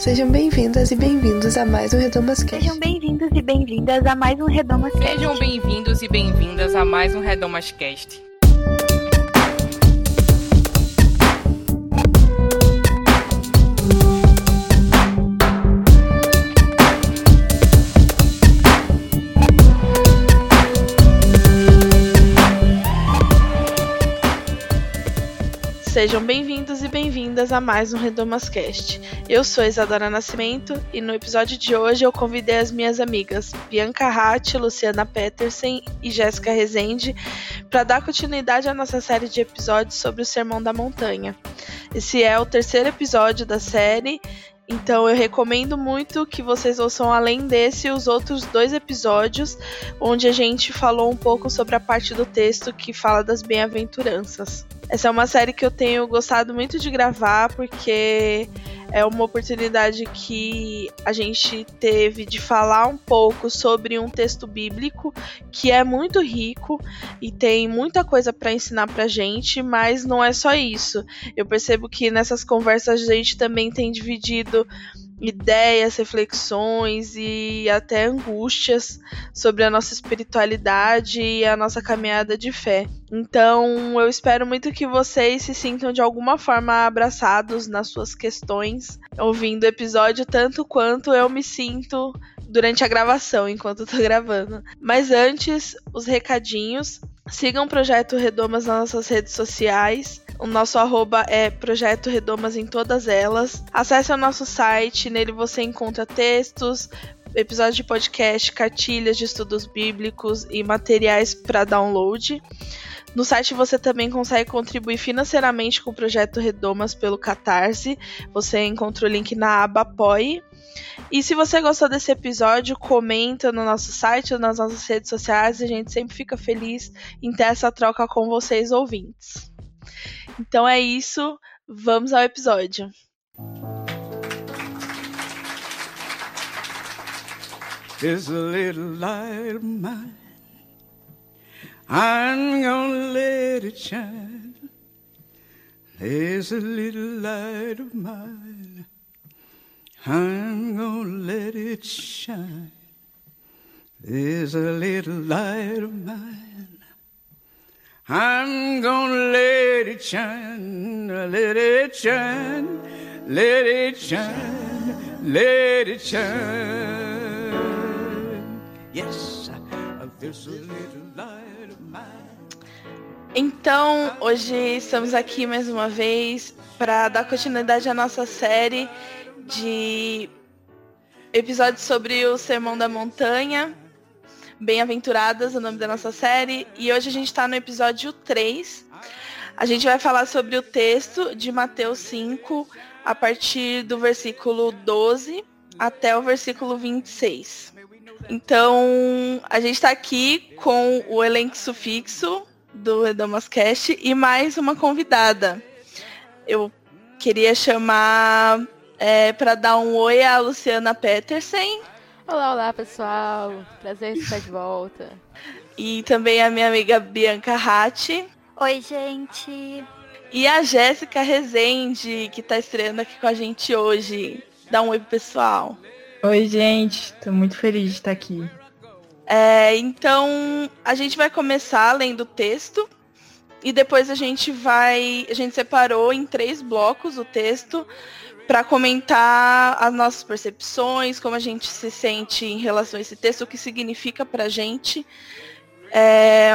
Sejam bem-vindas e bem-vindos a mais um Redomas Cast. Sejam bem-vindos e bem-vindas a mais um Redomas Cast. Sejam bem-vindos e bem-vindas a mais um Redomas Cast. Sejam bem-vindos e bem-vindas a mais um Redomascast. Eu sou Isadora Nascimento e no episódio de hoje eu convidei as minhas amigas Bianca Hatt, Luciana Petersen e Jéssica Rezende para dar continuidade à nossa série de episódios sobre o Sermão da Montanha. Esse é o terceiro episódio da série então eu recomendo muito que vocês ouçam além desse os outros dois episódios, onde a gente falou um pouco sobre a parte do texto que fala das bem-aventuranças. Essa é uma série que eu tenho gostado muito de gravar porque é uma oportunidade que a gente teve de falar um pouco sobre um texto bíblico que é muito rico e tem muita coisa para ensinar pra gente, mas não é só isso. Eu percebo que nessas conversas a gente também tem dividido ideias, reflexões e até angústias sobre a nossa espiritualidade e a nossa caminhada de fé. Então, eu espero muito que vocês se sintam de alguma forma abraçados nas suas questões, ouvindo o episódio tanto quanto eu me sinto durante a gravação, enquanto eu tô gravando. Mas antes, os recadinhos. Sigam o Projeto Redomas nas nossas redes sociais. O nosso arroba é Projeto Redomas em todas elas. Acesse o nosso site, nele você encontra textos, episódios de podcast, cartilhas de estudos bíblicos e materiais para download. No site você também consegue contribuir financeiramente com o projeto Redomas pelo Catarse. Você encontra o link na aba Apoie. E se você gostou desse episódio, comenta no nosso site ou nas nossas redes sociais. A gente sempre fica feliz em ter essa troca com vocês ouvintes. Então é isso, vamos ao episódio. A little light of mine. I'm gonna let it shine. A little light of mine. I'm gonna let it shine. There's a little light of mine. I'm gonna let it shine, let it shine, let it shine, let it shine. Yes, there's a little light of mine. Então, hoje estamos aqui mais uma vez para dar continuidade à nossa série de episódios sobre o Sermão da Montanha. Bem-aventuradas, o nome da nossa série. E hoje a gente está no episódio 3. A gente vai falar sobre o texto de Mateus 5, a partir do versículo 12 até o versículo 26. Então, a gente está aqui com o elenco sufixo do Redamas Cast e mais uma convidada. Eu queria chamar é, para dar um oi a Luciana Petersen. Olá, olá pessoal. Prazer estar de volta. E também a minha amiga Bianca Ratti. Oi, gente. E a Jéssica Rezende, que está estreando aqui com a gente hoje. Dá um oi pro pessoal. Oi, gente. Tô muito feliz de estar aqui. É, então, a gente vai começar lendo o texto. E depois a gente vai. A gente separou em três blocos o texto para comentar as nossas percepções, como a gente se sente em relação a esse texto, o que significa para a gente. É,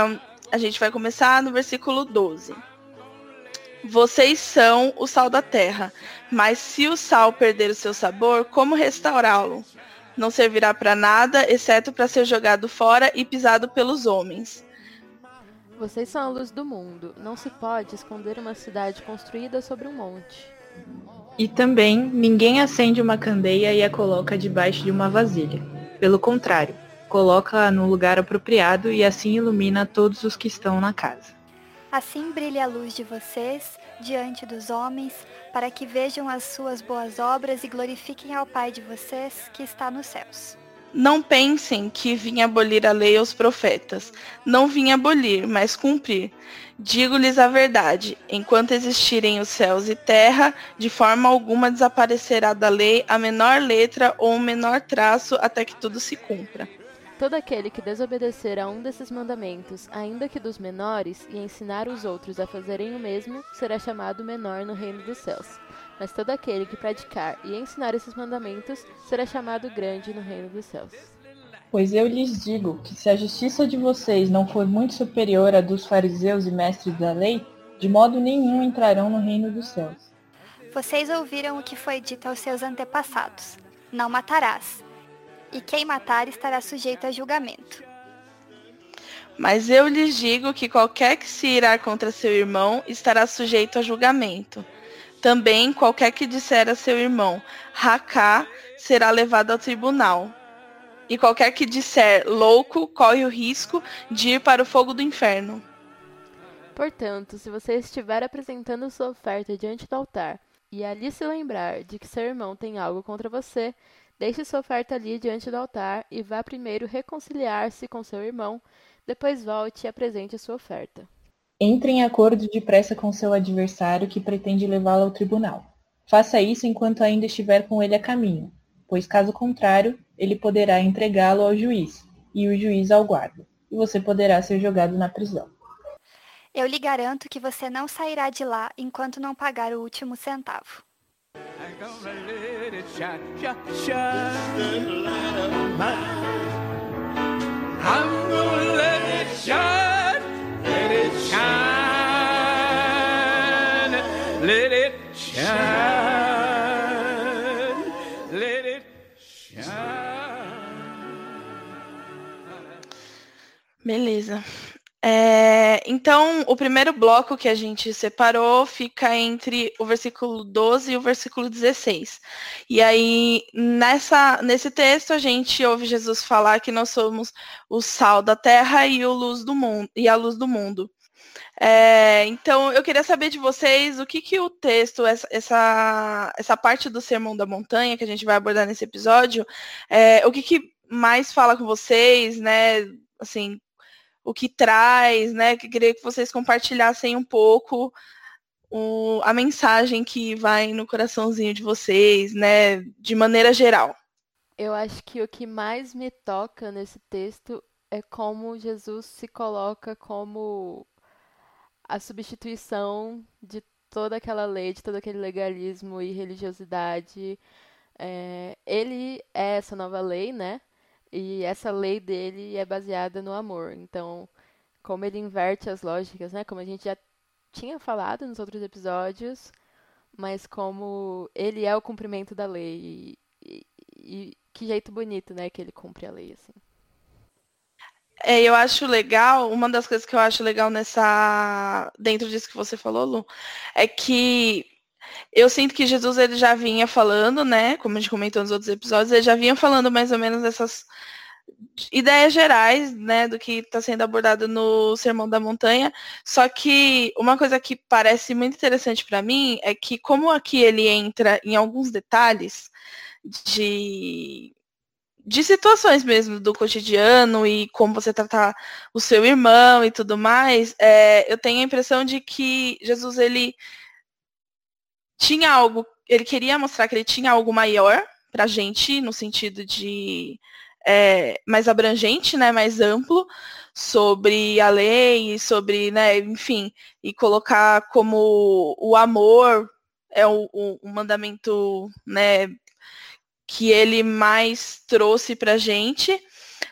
a gente vai começar no versículo 12. Vocês são o sal da terra, mas se o sal perder o seu sabor, como restaurá-lo? Não servirá para nada, exceto para ser jogado fora e pisado pelos homens. Vocês são a luz do mundo. Não se pode esconder uma cidade construída sobre um monte. E também ninguém acende uma candeia e a coloca debaixo de uma vasilha. Pelo contrário, coloca-a no lugar apropriado e assim ilumina todos os que estão na casa. Assim brilha a luz de vocês diante dos homens, para que vejam as suas boas obras e glorifiquem ao Pai de vocês que está nos céus. Não pensem que vim abolir a lei aos profetas. Não vim abolir, mas cumprir. Digo-lhes a verdade: enquanto existirem os céus e terra, de forma alguma desaparecerá da lei a menor letra ou o menor traço até que tudo se cumpra. Todo aquele que desobedecer a um desses mandamentos, ainda que dos menores, e ensinar os outros a fazerem o mesmo, será chamado menor no reino dos céus. Mas todo aquele que praticar e ensinar esses mandamentos será chamado grande no reino dos céus. Pois eu lhes digo que se a justiça de vocês não for muito superior à dos fariseus e mestres da lei, de modo nenhum entrarão no reino dos céus. Vocês ouviram o que foi dito aos seus antepassados: Não matarás. E quem matar estará sujeito a julgamento. Mas eu lhes digo que qualquer que se irá contra seu irmão estará sujeito a julgamento. Também qualquer que disser a seu irmão, Raká, será levado ao tribunal. E qualquer que disser louco corre o risco de ir para o fogo do inferno. Portanto, se você estiver apresentando sua oferta diante do altar e ali se lembrar de que seu irmão tem algo contra você, deixe sua oferta ali diante do altar e vá primeiro reconciliar-se com seu irmão, depois volte e apresente sua oferta. Entre em acordo depressa com seu adversário que pretende levá-lo ao tribunal. Faça isso enquanto ainda estiver com ele a caminho, pois caso contrário, ele poderá entregá-lo ao juiz, e o juiz ao guarda, e você poderá ser jogado na prisão. Eu lhe garanto que você não sairá de lá enquanto não pagar o último centavo. Let it shine, Beleza. É, então, o primeiro bloco que a gente separou fica entre o versículo 12 e o versículo 16. E aí, nessa, nesse texto, a gente ouve Jesus falar que nós somos o sal da terra e, o luz do mundo, e a luz do mundo. É, então, eu queria saber de vocês o que, que o texto, essa, essa, parte do Sermão da Montanha que a gente vai abordar nesse episódio, é, o que, que mais fala com vocês, né? Assim, o que traz, né? Que queria que vocês compartilhassem um pouco o, a mensagem que vai no coraçãozinho de vocês, né? De maneira geral. Eu acho que o que mais me toca nesse texto é como Jesus se coloca como a substituição de toda aquela lei, de todo aquele legalismo e religiosidade. É, ele é essa nova lei, né? E essa lei dele é baseada no amor. Então, como ele inverte as lógicas, né? Como a gente já tinha falado nos outros episódios, mas como ele é o cumprimento da lei. E, e, que jeito bonito, né, que ele cumpre a lei, assim. É, eu acho legal, uma das coisas que eu acho legal nessa. dentro disso que você falou, Lu, é que eu sinto que Jesus ele já vinha falando, né? Como a gente comentou nos outros episódios, ele já vinha falando mais ou menos essas ideias gerais, né, do que está sendo abordado no Sermão da Montanha. Só que uma coisa que parece muito interessante para mim é que como aqui ele entra em alguns detalhes de de situações mesmo do cotidiano e como você tratar o seu irmão e tudo mais, é, eu tenho a impressão de que Jesus ele tinha algo, ele queria mostrar que ele tinha algo maior para a gente, no sentido de é, mais abrangente, né, mais amplo, sobre a lei, sobre, né, enfim, e colocar como o amor é o, o, o mandamento, né, que ele mais trouxe para a gente,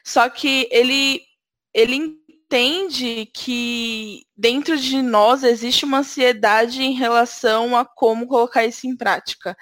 só que ele, ele entende que dentro de nós existe uma ansiedade em relação a como colocar isso em prática.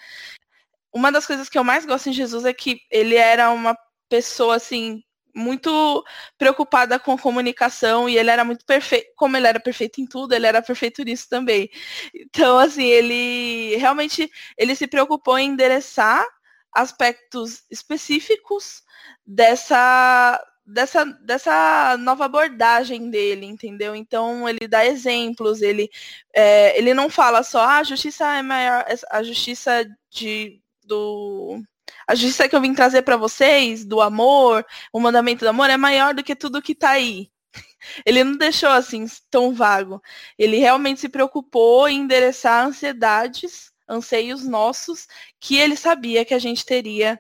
Uma das coisas que eu mais gosto em Jesus é que ele era uma pessoa assim muito preocupada com comunicação e ele era muito perfeito, como ele era perfeito em tudo, ele era perfeito nisso também. Então, assim, ele realmente ele se preocupou em endereçar aspectos específicos dessa dessa, dessa nova abordagem dele, entendeu? Então ele dá exemplos, ele, é, ele não fala só ah, a justiça é maior, a justiça de, do, a justiça que eu vim trazer para vocês, do amor, o mandamento do amor, é maior do que tudo que está aí. Ele não deixou assim tão vago. Ele realmente se preocupou em endereçar ansiedades, anseios nossos, que ele sabia que a gente teria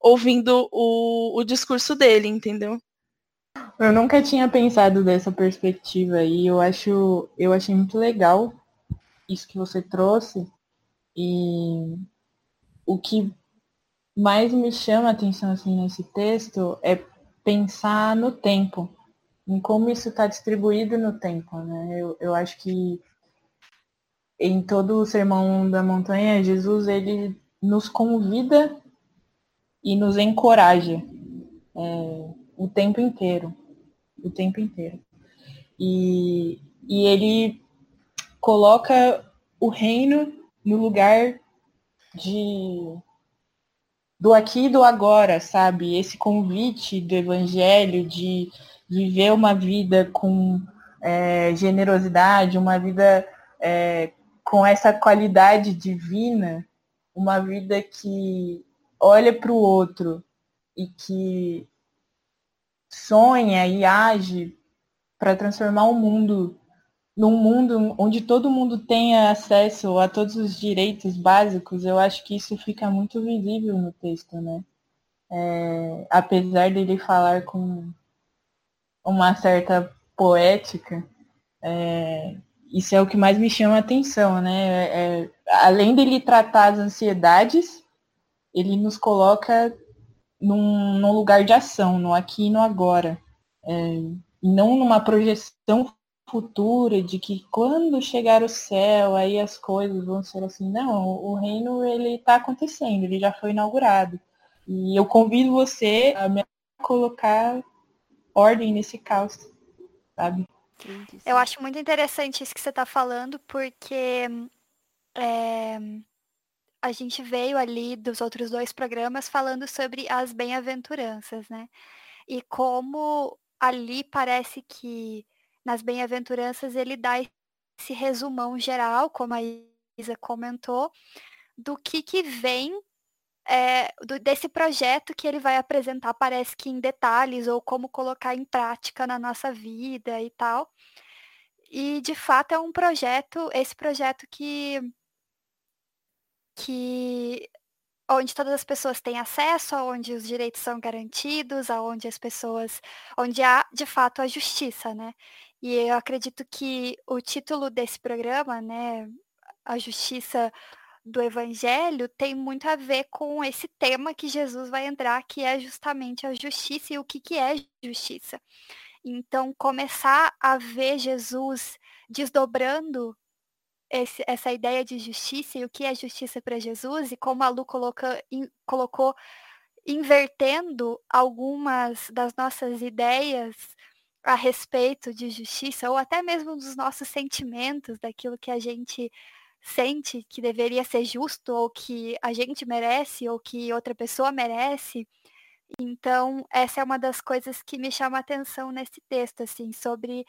ouvindo o, o discurso dele, entendeu? Eu nunca tinha pensado dessa perspectiva e eu acho, eu achei muito legal isso que você trouxe e o que mais me chama a atenção assim nesse texto é pensar no tempo, em como isso está distribuído no tempo, né? Eu, eu acho que em todo o sermão da montanha, Jesus ele nos convida e nos encoraja é, o tempo inteiro, o tempo inteiro. E, e ele coloca o reino no lugar de do aqui e do agora, sabe? Esse convite do evangelho de viver uma vida com é, generosidade, uma vida é, com essa qualidade divina, uma vida que olha para o outro e que sonha e age para transformar o mundo num mundo onde todo mundo tenha acesso a todos os direitos básicos, eu acho que isso fica muito visível no texto, né? É, apesar dele falar com uma certa poética, é, isso é o que mais me chama a atenção, né? É, além dele tratar as ansiedades, ele nos coloca num, num lugar de ação, no aqui e no agora. É, e não numa projeção futura de que quando chegar o céu, aí as coisas vão ser assim. Não, o reino ele está acontecendo, ele já foi inaugurado. E eu convido você a me colocar ordem nesse caos, sabe? Eu acho muito interessante isso que você está falando, porque é, a gente veio ali dos outros dois programas falando sobre as bem-aventuranças, né? E como ali parece que nas bem-aventuranças ele dá esse resumão geral, como a Isa comentou, do que, que vem é, do, desse projeto que ele vai apresentar, parece que em detalhes, ou como colocar em prática na nossa vida e tal. E de fato é um projeto, esse projeto que, que onde todas as pessoas têm acesso, onde os direitos são garantidos, aonde as pessoas, onde há de fato a justiça, né? E eu acredito que o título desse programa, né, a justiça do evangelho, tem muito a ver com esse tema que Jesus vai entrar, que é justamente a justiça e o que, que é justiça. Então, começar a ver Jesus desdobrando esse, essa ideia de justiça e o que é justiça para Jesus, e como a Lu coloca, in, colocou, invertendo algumas das nossas ideias a respeito de justiça, ou até mesmo dos nossos sentimentos, daquilo que a gente sente que deveria ser justo, ou que a gente merece, ou que outra pessoa merece. Então, essa é uma das coisas que me chama a atenção nesse texto, assim, sobre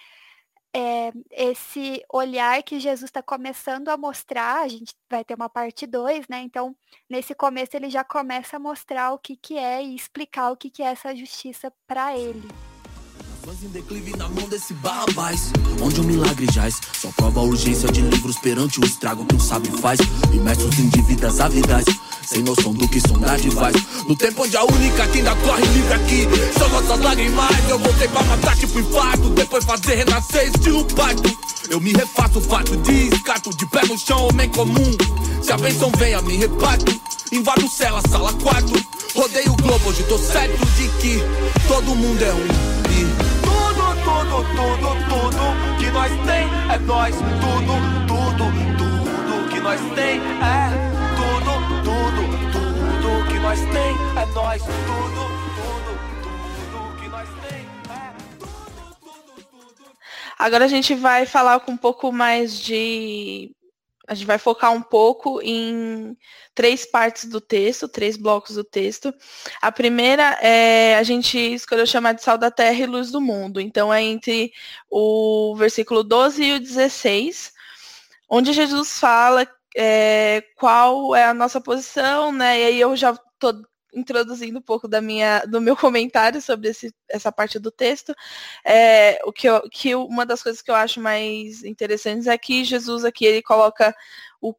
é, esse olhar que Jesus está começando a mostrar, a gente vai ter uma parte 2, né? Então, nesse começo ele já começa a mostrar o que, que é e explicar o que, que é essa justiça para ele. Em declive na mão desse barrabás Onde o milagre jaz Só prova a urgência de livros perante o estrago que um sábio faz. Imersos em dívidas avidais Sem noção do que sondagem faz. No tempo onde a única que ainda corre livre aqui São nossas lágrimas. Eu voltei pra matar tipo infarto Depois fazer renascer estilo parto Eu me refaço fato de escato De pé no chão, homem comum. Se a bênção vem a me reparto Invado cela, sala, quarto Rodei o globo, hoje tô certo de que Todo mundo é um. E tudo, tudo, tudo que nós tem é nós. Tudo, tudo, tudo que nós tem é tudo, tudo, tudo que nós tem é nós. Tudo, tudo, tudo que nós tem é tudo, tudo, tudo. Agora a gente vai falar com um pouco mais de a gente vai focar um pouco em três partes do texto, três blocos do texto. A primeira é a gente escolheu chamar de sal da terra e luz do mundo. Então é entre o versículo 12 e o 16, onde Jesus fala é, qual é a nossa posição, né? E aí eu já tô introduzindo um pouco da minha, do meu comentário sobre esse, essa parte do texto, é, o que, eu, que uma das coisas que eu acho mais interessantes é que Jesus aqui ele coloca o,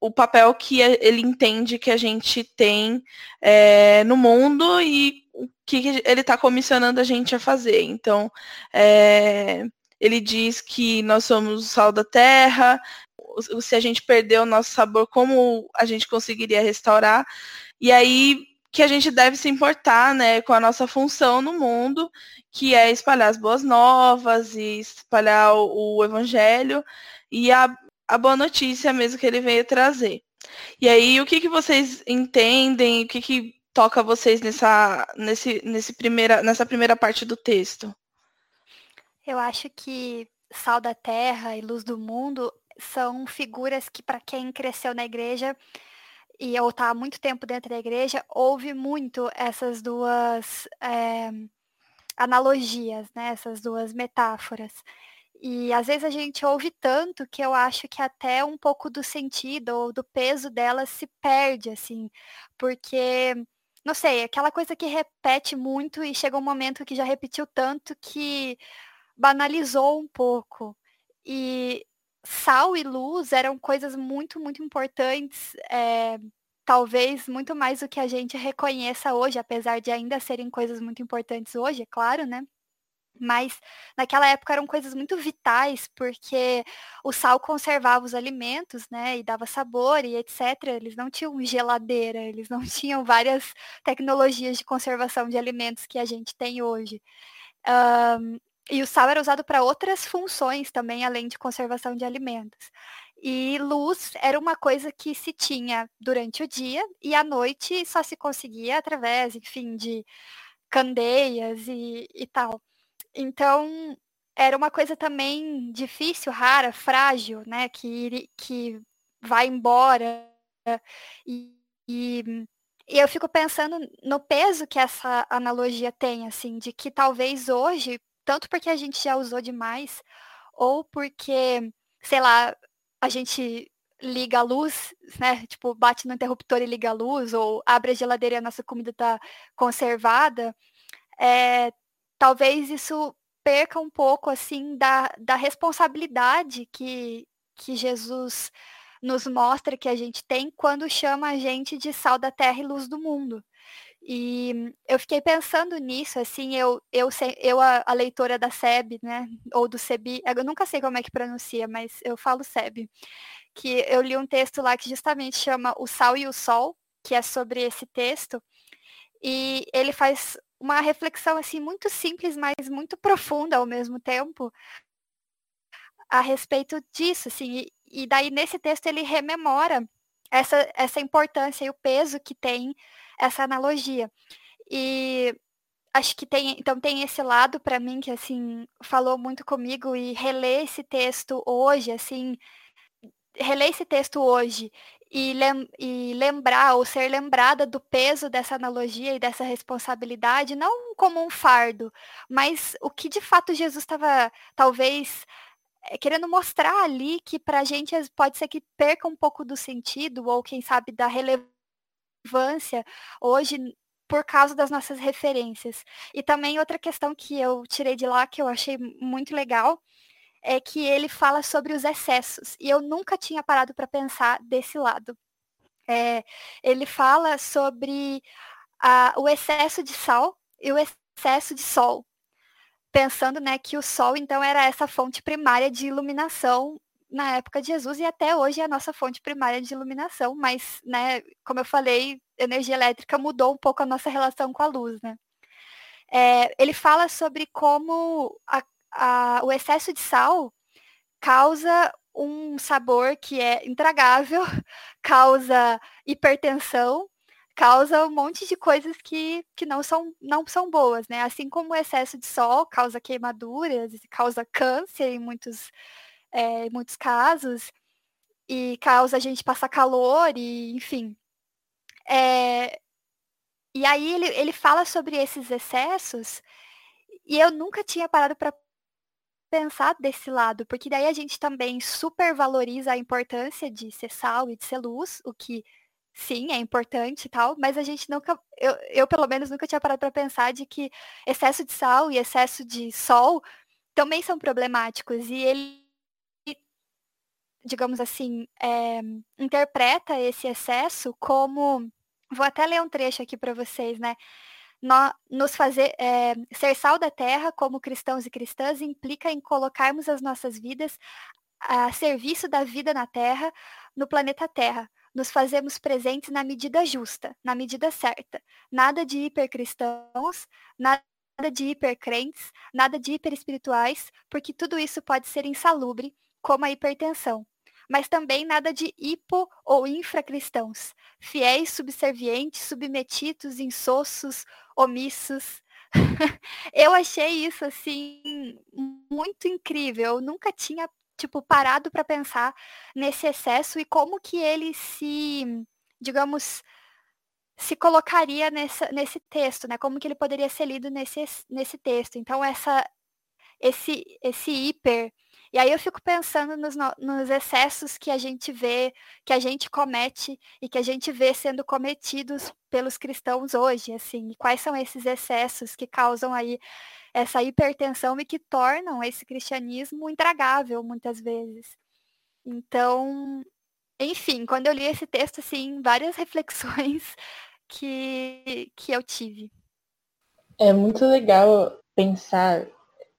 o papel que ele entende que a gente tem é, no mundo e o que ele está comissionando a gente a fazer. Então, é, ele diz que nós somos o sal da terra, se a gente perdeu o nosso sabor, como a gente conseguiria restaurar? E aí que a gente deve se importar né, com a nossa função no mundo, que é espalhar as boas novas e espalhar o, o evangelho e a, a boa notícia mesmo que ele veio trazer. E aí, o que, que vocês entendem, o que, que toca vocês nessa, nesse, nesse primeira, nessa primeira parte do texto? Eu acho que Sal da Terra e Luz do Mundo são figuras que, para quem cresceu na igreja e ou está há muito tempo dentro da igreja, ouve muito essas duas é, analogias, né? essas duas metáforas. E às vezes a gente ouve tanto que eu acho que até um pouco do sentido ou do peso delas se perde, assim, porque, não sei, aquela coisa que repete muito e chega um momento que já repetiu tanto que banalizou um pouco. E sal e luz eram coisas muito, muito importantes, é, talvez muito mais do que a gente reconheça hoje, apesar de ainda serem coisas muito importantes hoje, é claro, né? Mas naquela época eram coisas muito vitais, porque o sal conservava os alimentos, né? E dava sabor e etc. Eles não tinham geladeira, eles não tinham várias tecnologias de conservação de alimentos que a gente tem hoje. Um, e o sal era usado para outras funções também, além de conservação de alimentos. E luz era uma coisa que se tinha durante o dia e à noite só se conseguia através, enfim, de candeias e, e tal. Então, era uma coisa também difícil, rara, frágil, né? Que, que vai embora. E, e, e eu fico pensando no peso que essa analogia tem, assim, de que talvez hoje tanto porque a gente já usou demais, ou porque, sei lá, a gente liga a luz, né? Tipo, bate no interruptor e liga a luz, ou abre a geladeira e a nossa comida está conservada, é, talvez isso perca um pouco, assim, da, da responsabilidade que, que Jesus nos mostra que a gente tem quando chama a gente de sal da terra e luz do mundo. E eu fiquei pensando nisso, assim, eu, eu, eu a, a, leitora da SEB, né, ou do SEBI, eu nunca sei como é que pronuncia, mas eu falo SEB, que eu li um texto lá que justamente chama O Sal e o Sol, que é sobre esse texto, e ele faz uma reflexão, assim, muito simples, mas muito profunda ao mesmo tempo, a respeito disso, assim, e, e daí nesse texto ele rememora essa, essa importância e o peso que tem essa analogia. E acho que tem, então tem esse lado para mim que assim falou muito comigo e reler esse texto hoje, assim, reler esse texto hoje e, lem e lembrar ou ser lembrada do peso dessa analogia e dessa responsabilidade, não como um fardo, mas o que de fato Jesus estava talvez eh, querendo mostrar ali que para a gente pode ser que perca um pouco do sentido ou quem sabe da relevância relevância hoje por causa das nossas referências. E também outra questão que eu tirei de lá, que eu achei muito legal, é que ele fala sobre os excessos. E eu nunca tinha parado para pensar desse lado. É, ele fala sobre a, o excesso de sal e o excesso de sol. Pensando né, que o sol, então, era essa fonte primária de iluminação na época de Jesus e até hoje é a nossa fonte primária de iluminação, mas, né, como eu falei, energia elétrica mudou um pouco a nossa relação com a luz, né? É, ele fala sobre como a, a, o excesso de sal causa um sabor que é intragável, causa hipertensão, causa um monte de coisas que, que não, são, não são boas, né? Assim como o excesso de sol causa queimaduras, causa câncer em muitos é, em muitos casos, e causa a gente passar calor, e enfim. É, e aí ele, ele fala sobre esses excessos, e eu nunca tinha parado para pensar desse lado, porque daí a gente também supervaloriza a importância de ser sal e de ser luz, o que sim, é importante e tal, mas a gente nunca, eu, eu pelo menos nunca tinha parado para pensar de que excesso de sal e excesso de sol também são problemáticos. E ele, digamos assim, é, interpreta esse excesso como. Vou até ler um trecho aqui para vocês, né? nos fazer é, ser sal da terra como cristãos e cristãs implica em colocarmos as nossas vidas a serviço da vida na terra, no planeta Terra. Nos fazemos presentes na medida justa, na medida certa. Nada de hipercristãos, nada de hipercrentes, nada de hiperespirituais, porque tudo isso pode ser insalubre, como a hipertensão. Mas também nada de hipo ou infracristãos, fiéis, subservientes, submetidos, insossos, omissos. eu achei isso assim muito incrível. Eu nunca tinha tipo parado para pensar nesse excesso e como que ele se, digamos, se colocaria nessa, nesse texto, né? Como que ele poderia ser lido nesse, nesse texto. Então essa esse esse hiper e aí eu fico pensando nos, nos excessos que a gente vê, que a gente comete e que a gente vê sendo cometidos pelos cristãos hoje, assim, quais são esses excessos que causam aí essa hipertensão e que tornam esse cristianismo intragável muitas vezes. Então, enfim, quando eu li esse texto, assim, várias reflexões que, que eu tive. É muito legal pensar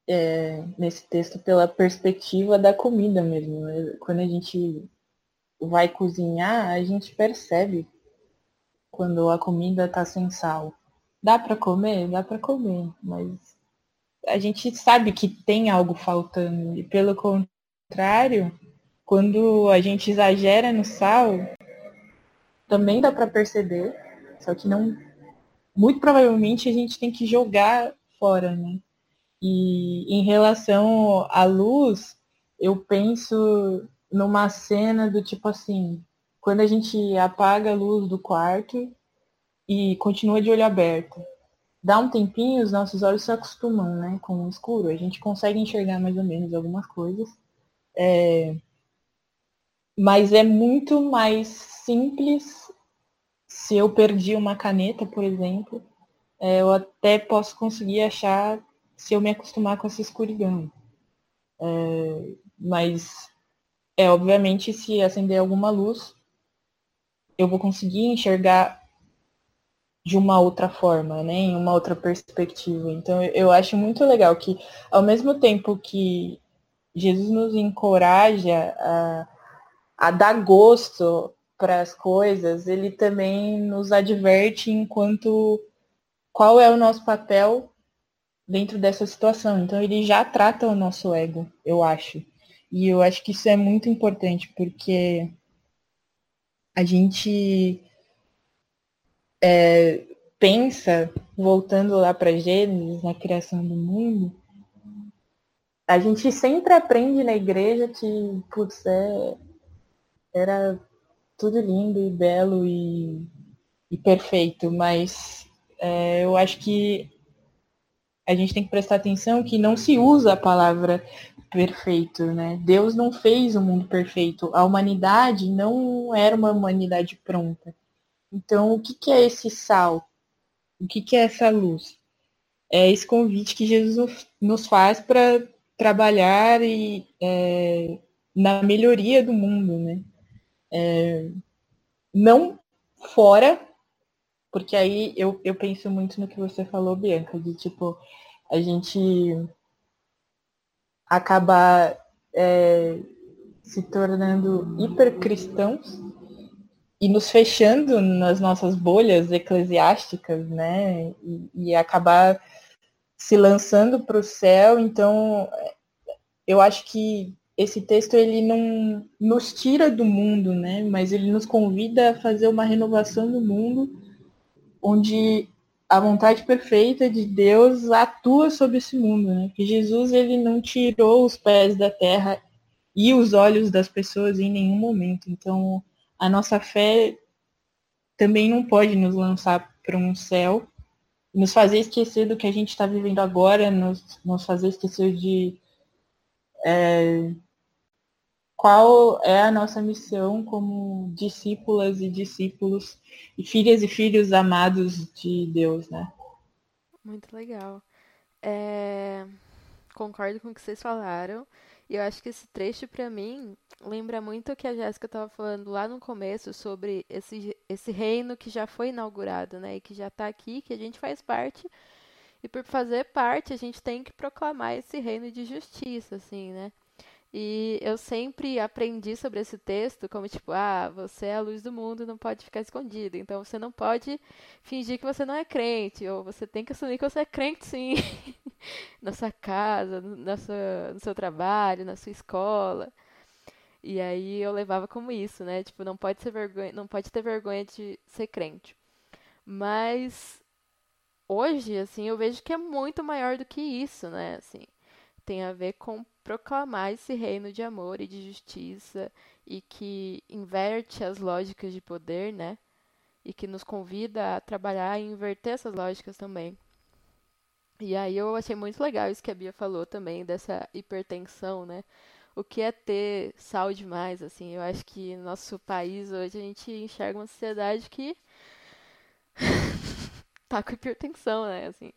é, nesse texto pela perspectiva da comida mesmo. Né? Quando a gente vai cozinhar, a gente percebe quando a comida está sem sal. Dá para comer? Dá para comer, mas a gente sabe que tem algo faltando. E pelo contrário, quando a gente exagera no sal, também dá para perceber, só que não muito provavelmente a gente tem que jogar fora, né? E em relação à luz, eu penso numa cena do tipo assim, quando a gente apaga a luz do quarto e continua de olho aberto. Dá um tempinho, os nossos olhos se acostumam né, com o escuro. A gente consegue enxergar mais ou menos algumas coisas. É... Mas é muito mais simples se eu perdi uma caneta, por exemplo. É, eu até posso conseguir achar se eu me acostumar com essa escuridão. É, mas é obviamente se acender alguma luz, eu vou conseguir enxergar de uma outra forma, né, em uma outra perspectiva. Então eu acho muito legal que ao mesmo tempo que Jesus nos encoraja a, a dar gosto para as coisas, ele também nos adverte enquanto qual é o nosso papel dentro dessa situação. Então ele já trata o nosso ego, eu acho. E eu acho que isso é muito importante, porque a gente é, pensa, voltando lá para Gênesis, na criação do mundo, a gente sempre aprende na igreja que, putz, é, era tudo lindo e belo e, e perfeito, mas é, eu acho que a gente tem que prestar atenção que não se usa a palavra perfeito, né? Deus não fez o um mundo perfeito. A humanidade não era uma humanidade pronta. Então, o que, que é esse sal? O que, que é essa luz? É esse convite que Jesus nos faz para trabalhar e, é, na melhoria do mundo, né? É, não fora porque aí eu, eu penso muito no que você falou, Bianca, de tipo, a gente acabar é, se tornando hipercristãos e nos fechando nas nossas bolhas eclesiásticas, né? E, e acabar se lançando para o céu. Então, eu acho que esse texto ele não nos tira do mundo, né? Mas ele nos convida a fazer uma renovação do mundo onde a vontade perfeita de Deus atua sobre esse mundo, né? Que Jesus ele não tirou os pés da terra e os olhos das pessoas em nenhum momento. Então, a nossa fé também não pode nos lançar para um céu, nos fazer esquecer do que a gente está vivendo agora, nos, nos fazer esquecer de é, qual é a nossa missão como discípulas e discípulos e filhas e filhos amados de Deus, né? Muito legal. É, Concordo com o que vocês falaram. E eu acho que esse trecho, para mim, lembra muito o que a Jéssica estava falando lá no começo sobre esse, esse reino que já foi inaugurado, né? E que já está aqui, que a gente faz parte. E por fazer parte, a gente tem que proclamar esse reino de justiça, assim, né? E eu sempre aprendi sobre esse texto como tipo, ah, você é a luz do mundo, não pode ficar escondido. Então você não pode fingir que você não é crente, ou você tem que assumir que você é crente sim. na sua casa, na sua, no seu trabalho, na sua escola. E aí eu levava como isso, né? Tipo, não pode ser vergonha, não pode ter vergonha de ser crente. Mas hoje, assim, eu vejo que é muito maior do que isso, né? Assim, tem a ver com proclamar esse reino de amor e de justiça e que inverte as lógicas de poder, né? E que nos convida a trabalhar e inverter essas lógicas também. E aí eu achei muito legal isso que a Bia falou também, dessa hipertensão, né? O que é ter sal demais, assim. Eu acho que no nosso país hoje a gente enxerga uma sociedade que tá com hipertensão, né? Assim,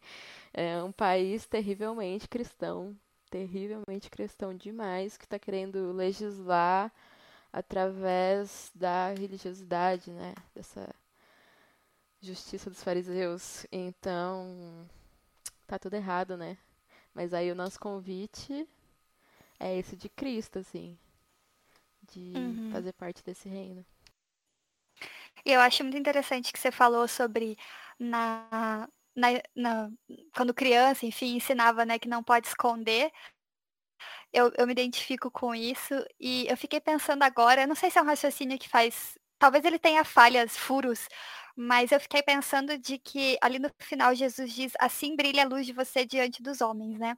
é um país terrivelmente cristão, terrivelmente cristão demais, que está querendo legislar através da religiosidade, né? Dessa justiça dos fariseus. Então, tá tudo errado, né? Mas aí o nosso convite é esse de Cristo, assim, de uhum. fazer parte desse reino. E eu acho muito interessante que você falou sobre na, na, na, quando criança, enfim, ensinava né, que não pode esconder. Eu, eu me identifico com isso e eu fiquei pensando agora, não sei se é um raciocínio que faz. Talvez ele tenha falhas, furos, mas eu fiquei pensando de que ali no final Jesus diz, assim brilha a luz de você diante dos homens, né?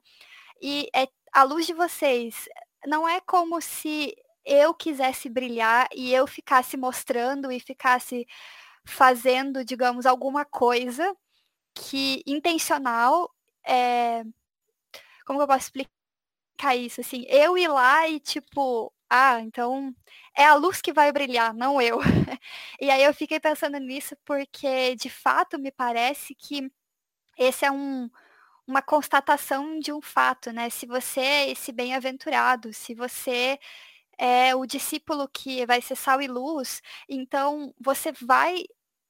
E é, a luz de vocês não é como se eu quisesse brilhar e eu ficasse mostrando e ficasse fazendo, digamos, alguma coisa que intencional é... como eu posso explicar isso assim eu ir lá e tipo ah, então é a luz que vai brilhar, não eu. e aí eu fiquei pensando nisso porque, de fato, me parece que esse é um, uma constatação de um fato, né? Se você é esse bem-aventurado, se você é o discípulo que vai ser sal e luz, então você vai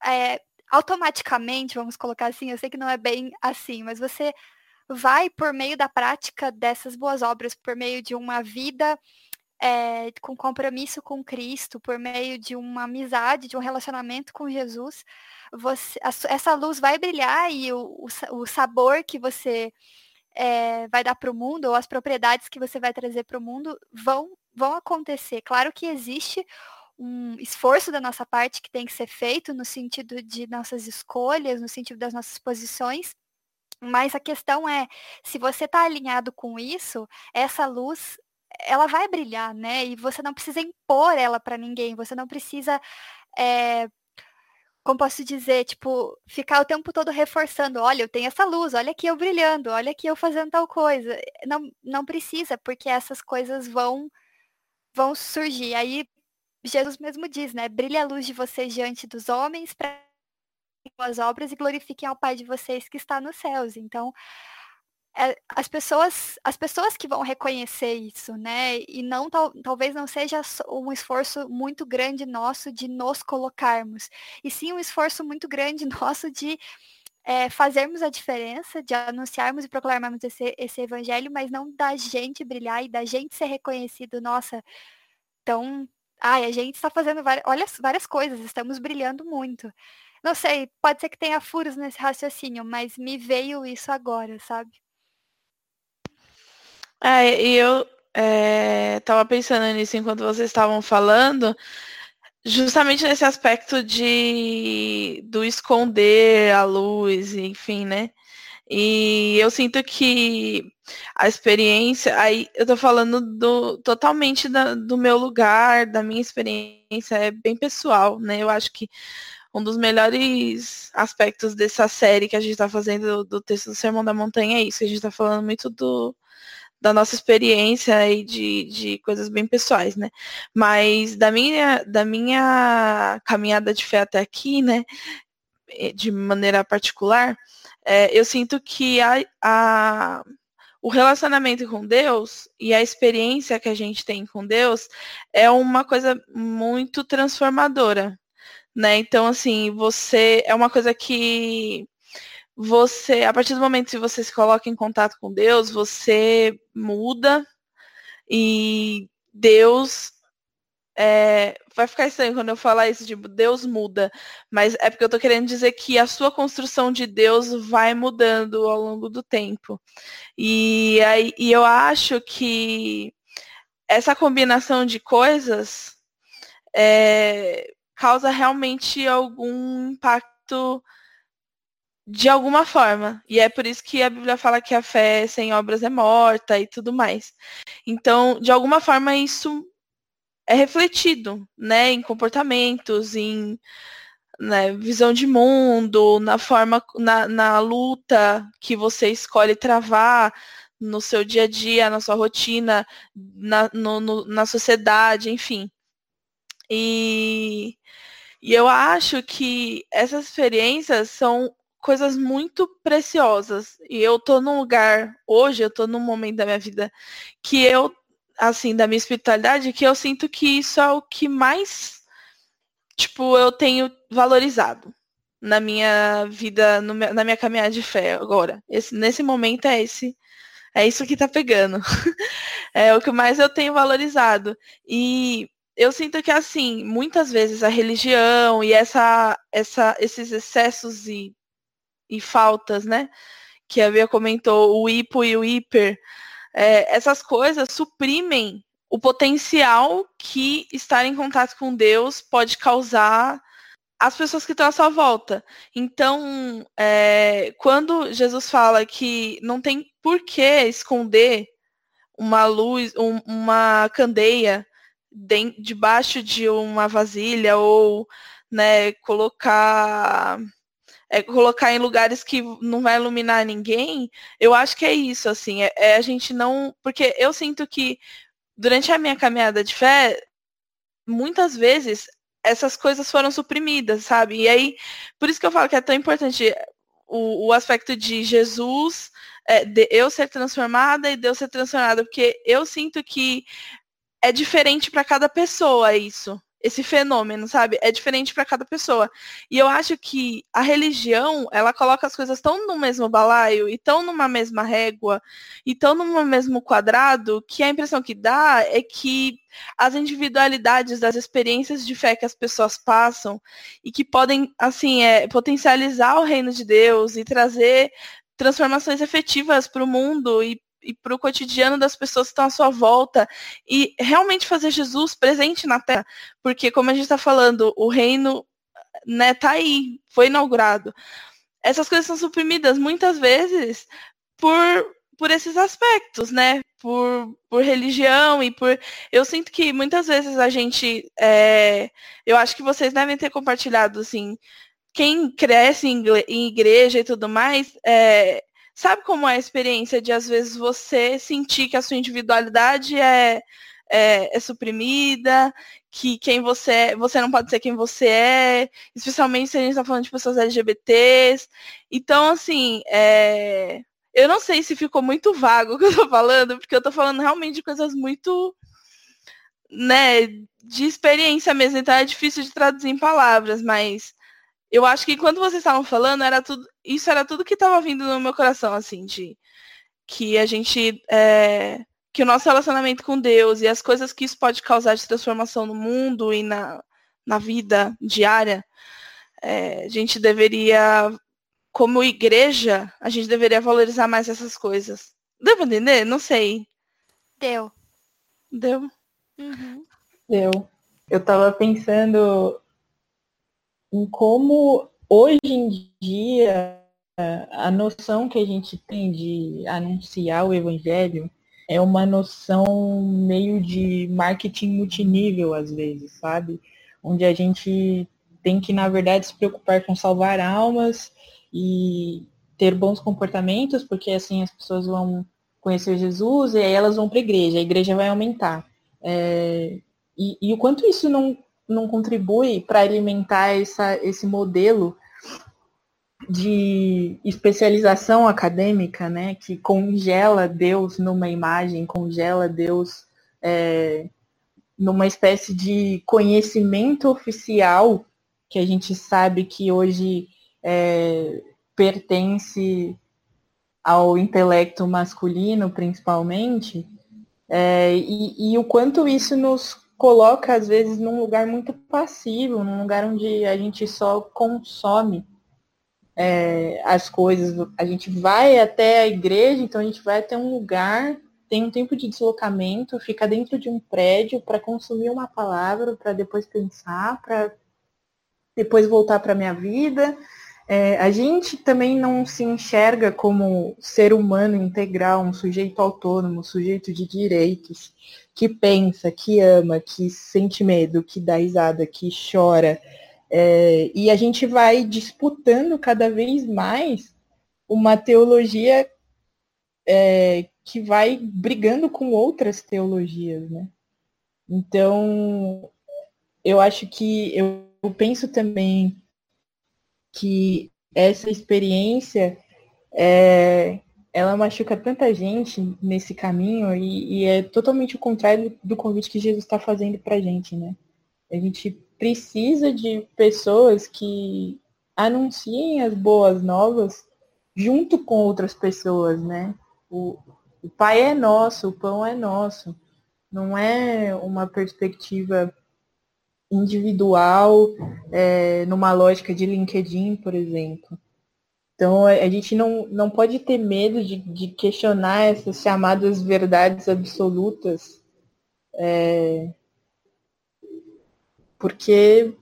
é, automaticamente, vamos colocar assim, eu sei que não é bem assim, mas você vai por meio da prática dessas boas obras, por meio de uma vida é, com compromisso com Cristo, por meio de uma amizade, de um relacionamento com Jesus, você, a, essa luz vai brilhar e o, o, o sabor que você é, vai dar para o mundo, ou as propriedades que você vai trazer para o mundo, vão, vão acontecer. Claro que existe um esforço da nossa parte que tem que ser feito no sentido de nossas escolhas, no sentido das nossas posições, mas a questão é, se você está alinhado com isso, essa luz ela vai brilhar, né? E você não precisa impor ela para ninguém, você não precisa, é, como posso dizer, tipo, ficar o tempo todo reforçando, olha, eu tenho essa luz, olha aqui eu brilhando, olha aqui eu fazendo tal coisa. Não, não precisa, porque essas coisas vão vão surgir. Aí Jesus mesmo diz, né? Brilha a luz de vocês diante dos homens para as obras e glorifiquem ao Pai de vocês que está nos céus. Então, é, as pessoas as pessoas que vão reconhecer isso, né? E não tal, talvez não seja um esforço muito grande nosso de nos colocarmos, e sim um esforço muito grande nosso de é, fazermos a diferença, de anunciarmos e proclamarmos esse, esse evangelho, mas não da gente brilhar e da gente ser reconhecido, nossa, então, ai, a gente está fazendo várias, olha, várias coisas, estamos brilhando muito. Não sei, pode ser que tenha furos nesse raciocínio, mas me veio isso agora, sabe? É, e eu é, tava pensando nisso enquanto vocês estavam falando, justamente nesse aspecto de do esconder a luz, enfim, né? E eu sinto que a experiência, aí eu tô falando do, totalmente da, do meu lugar, da minha experiência, é bem pessoal, né? Eu acho que um dos melhores aspectos dessa série que a gente está fazendo do, texto do Sermão da Montanha é isso, a gente está falando muito do, da nossa experiência e de, de coisas bem pessoais, né? Mas da minha, da minha caminhada de fé até aqui, né? De maneira particular, é, eu sinto que a, a, o relacionamento com Deus e a experiência que a gente tem com Deus é uma coisa muito transformadora, né? Então, assim, você é uma coisa que você, a partir do momento que você se coloca em contato com Deus, você muda e Deus é, vai ficar estranho quando eu falar isso, tipo, Deus muda, mas é porque eu tô querendo dizer que a sua construção de Deus vai mudando ao longo do tempo. E, aí, e eu acho que essa combinação de coisas é, causa realmente algum impacto de alguma forma. E é por isso que a Bíblia fala que a fé sem obras é morta e tudo mais. Então, de alguma forma, isso é refletido, né, em comportamentos, em né, visão de mundo, na forma, na, na luta que você escolhe travar no seu dia a dia, na sua rotina, na, no, no, na sociedade, enfim. E, e eu acho que essas experiências são coisas muito preciosas. E eu tô num lugar, hoje, eu tô num momento da minha vida que eu, assim, da minha espiritualidade, que eu sinto que isso é o que mais, tipo, eu tenho valorizado na minha vida, no, na minha caminhada de fé agora. Esse, nesse momento é esse. É isso que tá pegando. é o que mais eu tenho valorizado. E eu sinto que assim, muitas vezes a religião e essa, essa, esses excessos e e faltas, né? Que a Bia comentou, o hipo e o hiper. É, essas coisas suprimem o potencial que estar em contato com Deus pode causar às pessoas que estão à sua volta. Então, é, quando Jesus fala que não tem por que esconder uma luz, um, uma candeia de, debaixo de uma vasilha ou né, colocar é, colocar em lugares que não vai iluminar ninguém, eu acho que é isso, assim, é, é, a gente não. Porque eu sinto que durante a minha caminhada de fé, muitas vezes essas coisas foram suprimidas, sabe? E aí, por isso que eu falo que é tão importante o, o aspecto de Jesus, é, de eu ser transformada e Deus ser transformada, porque eu sinto que é diferente para cada pessoa isso esse fenômeno, sabe? É diferente para cada pessoa. E eu acho que a religião, ela coloca as coisas tão no mesmo balaio e tão numa mesma régua e tão no mesmo quadrado que a impressão que dá é que as individualidades das experiências de fé que as pessoas passam e que podem, assim, é, potencializar o reino de Deus e trazer transformações efetivas para o mundo e e para o cotidiano das pessoas que estão à sua volta e realmente fazer Jesus presente na Terra, porque como a gente está falando, o reino né, tá aí, foi inaugurado. Essas coisas são suprimidas muitas vezes por por esses aspectos, né? Por, por religião e por. Eu sinto que muitas vezes a gente. É... Eu acho que vocês devem ter compartilhado, assim. Quem cresce em, igreja e tudo mais, é... Sabe como é a experiência de, às vezes, você sentir que a sua individualidade é, é, é suprimida, que quem você é, você não pode ser quem você é, especialmente se a gente está falando de pessoas LGBTs. Então, assim, é, eu não sei se ficou muito vago o que eu tô falando, porque eu tô falando realmente de coisas muito, né, de experiência mesmo, então é difícil de traduzir em palavras, mas eu acho que quando vocês estavam falando, era tudo, isso era tudo que estava vindo no meu coração, assim, de que a gente. É, que o nosso relacionamento com Deus e as coisas que isso pode causar de transformação no mundo e na, na vida diária, é, a gente deveria, como igreja, a gente deveria valorizar mais essas coisas. Deu pra entender? Não sei. Deu. Deu? Uhum. Deu. Eu tava pensando em como hoje em dia a noção que a gente tem de anunciar o evangelho é uma noção meio de marketing multinível às vezes, sabe? Onde a gente tem que, na verdade, se preocupar com salvar almas e ter bons comportamentos, porque assim as pessoas vão conhecer Jesus e aí elas vão para a igreja, a igreja vai aumentar. É, e, e, o quanto isso não, não contribui para alimentar essa, esse modelo de especialização acadêmica, né, que congela Deus numa imagem, congela Deus é, numa espécie de conhecimento oficial que a gente sabe que hoje é, pertence ao intelecto masculino, principalmente, é, e, e, o quanto isso nos coloca, às vezes, num lugar muito passivo, num lugar onde a gente só consome é, as coisas. A gente vai até a igreja, então a gente vai até um lugar, tem um tempo de deslocamento, fica dentro de um prédio para consumir uma palavra, para depois pensar, para depois voltar para a minha vida. É, a gente também não se enxerga como ser humano integral, um sujeito autônomo, um sujeito de direitos, que pensa, que ama, que sente medo, que dá risada, que chora. É, e a gente vai disputando cada vez mais uma teologia é, que vai brigando com outras teologias, né? Então, eu acho que eu, eu penso também que essa experiência é, ela machuca tanta gente nesse caminho e, e, é totalmente o contrário do convite que Jesus está fazendo para gente, né? A gente precisa de pessoas que anunciem as boas novas junto com outras pessoas, né? O, o Pai é nosso, o pão é nosso. Não é uma perspectiva individual, é, numa lógica de LinkedIn, por exemplo. Então, a gente não, não pode ter medo de, de questionar essas chamadas verdades absolutas, é, porque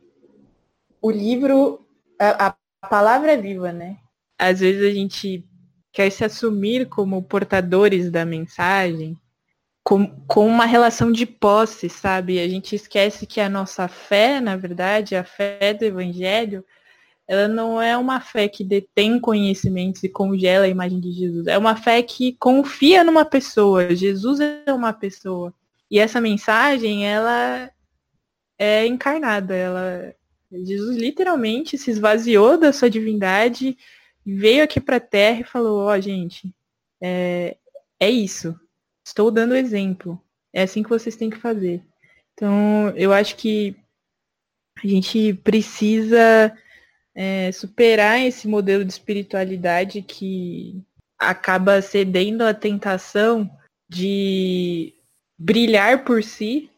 o livro, a, a palavra é viva, né? Às vezes a gente quer se assumir como portadores da mensagem, com, com uma relação de posse, sabe? A gente esquece que a nossa fé, na verdade, a fé do Evangelho, ela não é uma fé que detém conhecimentos e congela a imagem de Jesus. É uma fé que confia numa pessoa. Jesus é uma pessoa. E essa mensagem, ela é encarnada. Ela, Jesus literalmente se esvaziou da sua divindade, veio aqui para a Terra e falou: ó, oh, gente, é, é isso. Estou dando exemplo. É assim que vocês têm que fazer. Então, eu acho que a gente precisa é, superar esse modelo de espiritualidade que acaba cedendo à tentação de brilhar por si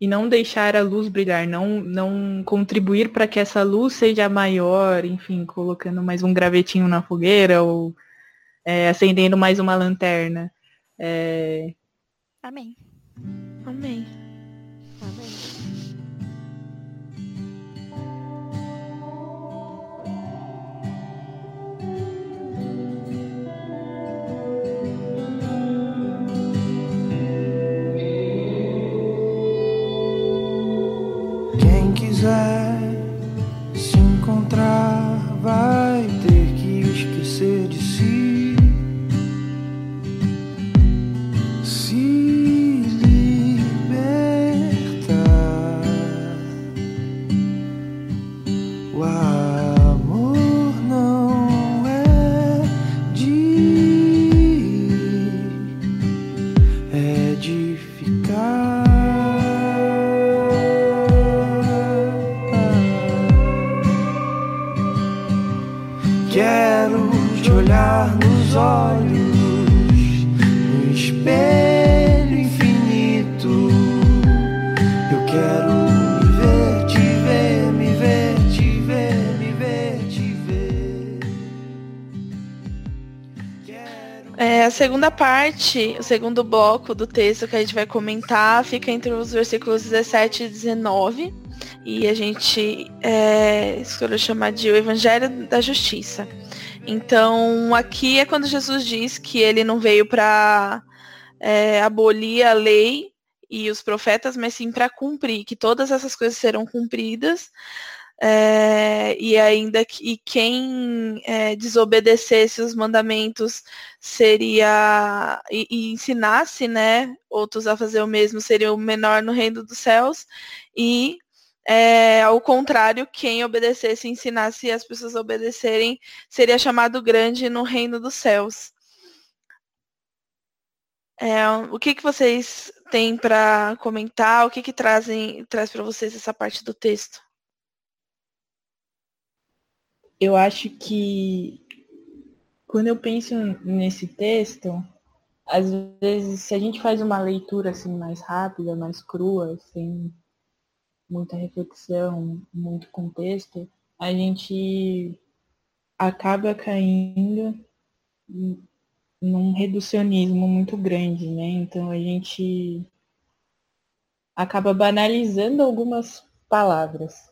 e não deixar a luz brilhar, não, não contribuir para que essa luz seja maior, enfim, colocando mais um gravetinho na fogueira ou é, acendendo mais uma lanterna. É... Amém. Amém. Amém. Quem segunda parte, o segundo bloco do texto que a gente vai comentar fica entre os versículos 17 e 19. E a gente é, escolheu chamar de o Evangelho da Justiça. Então, aqui é quando Jesus diz que ele não veio para abolir a lei e os profetas, mas sim para cumprir, que todas essas coisas serão cumpridas é, e ainda e quem é, desobedecesse os mandamentos seria e, e, ensinasse, né, outros a fazer o mesmo seria o menor no reino dos céus e é, ao contrário, quem obedecesse e ensinasse as pessoas a obedecerem seria chamado grande no reino dos céus. É, o que, que vocês têm para comentar? O que, que trazem, traz para vocês essa parte do texto? Eu acho que quando eu penso nesse texto, às vezes, se a gente faz uma leitura assim mais rápida, mais crua, sem muita reflexão, muito contexto, a gente acaba caindo num reducionismo muito grande, né? Então a gente acaba banalizando algumas palavras.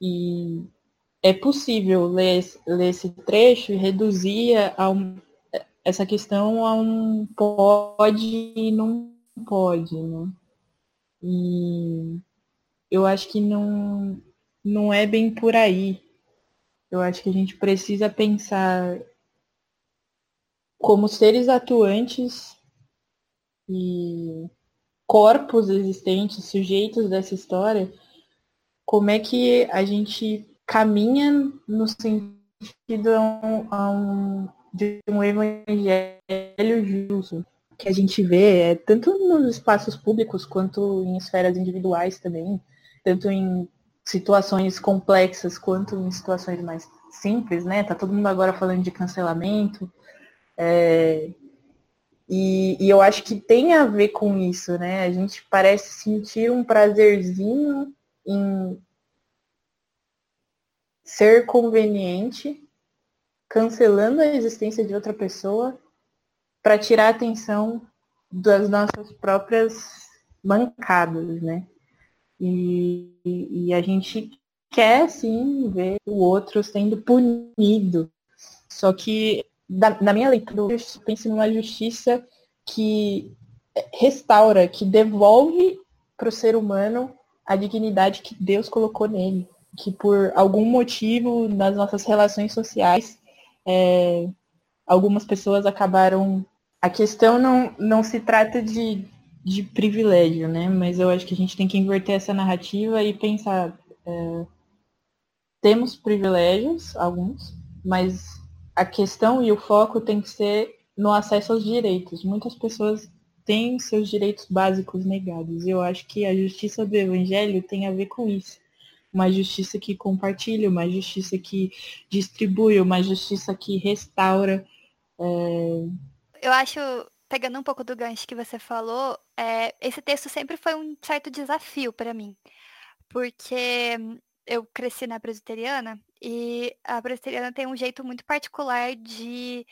E é possível ler, ler esse trecho e reduzir a um, essa questão a um pode e não pode, né? E eu acho que não, não é bem por aí. Eu acho que a gente precisa pensar como seres atuantes e corpos existentes, sujeitos dessa história, como é que a gente caminha no sentido a um, de um evangelho justo que a gente vê é, tanto nos espaços públicos quanto em esferas individuais também, tanto em situações complexas quanto em situações mais simples, né? Tá todo mundo agora falando de cancelamento, é, e, e, eu acho que tem a ver com isso, né? A gente parece sentir um prazerzinho em ser conveniente, cancelando a existência de outra pessoa para tirar a atenção das nossas próprias mancadas, né? E, e, a gente quer sim ver o outro sendo punido. Só que da, na minha leitura, eu penso numa justiça que restaura, que devolve para o ser humano a dignidade que Deus colocou nele. Que por algum motivo nas nossas relações sociais, é, algumas pessoas acabaram. A questão não, não se trata de, de privilégio, né? Mas eu acho que a gente tem que inverter essa narrativa e pensar. É, temos privilégios, alguns, mas a questão e o foco tem que ser no acesso aos direitos. Muitas pessoas têm seus direitos básicos negados. E eu acho que a justiça do evangelho tem a ver com isso. Uma justiça que compartilha, uma justiça que distribui, uma justiça que restaura. É... Eu acho, pegando um pouco do gancho que você falou, é, esse texto sempre foi um certo desafio para mim. Porque eu cresci na presbiteriana e a presbiteriana tem um jeito muito particular de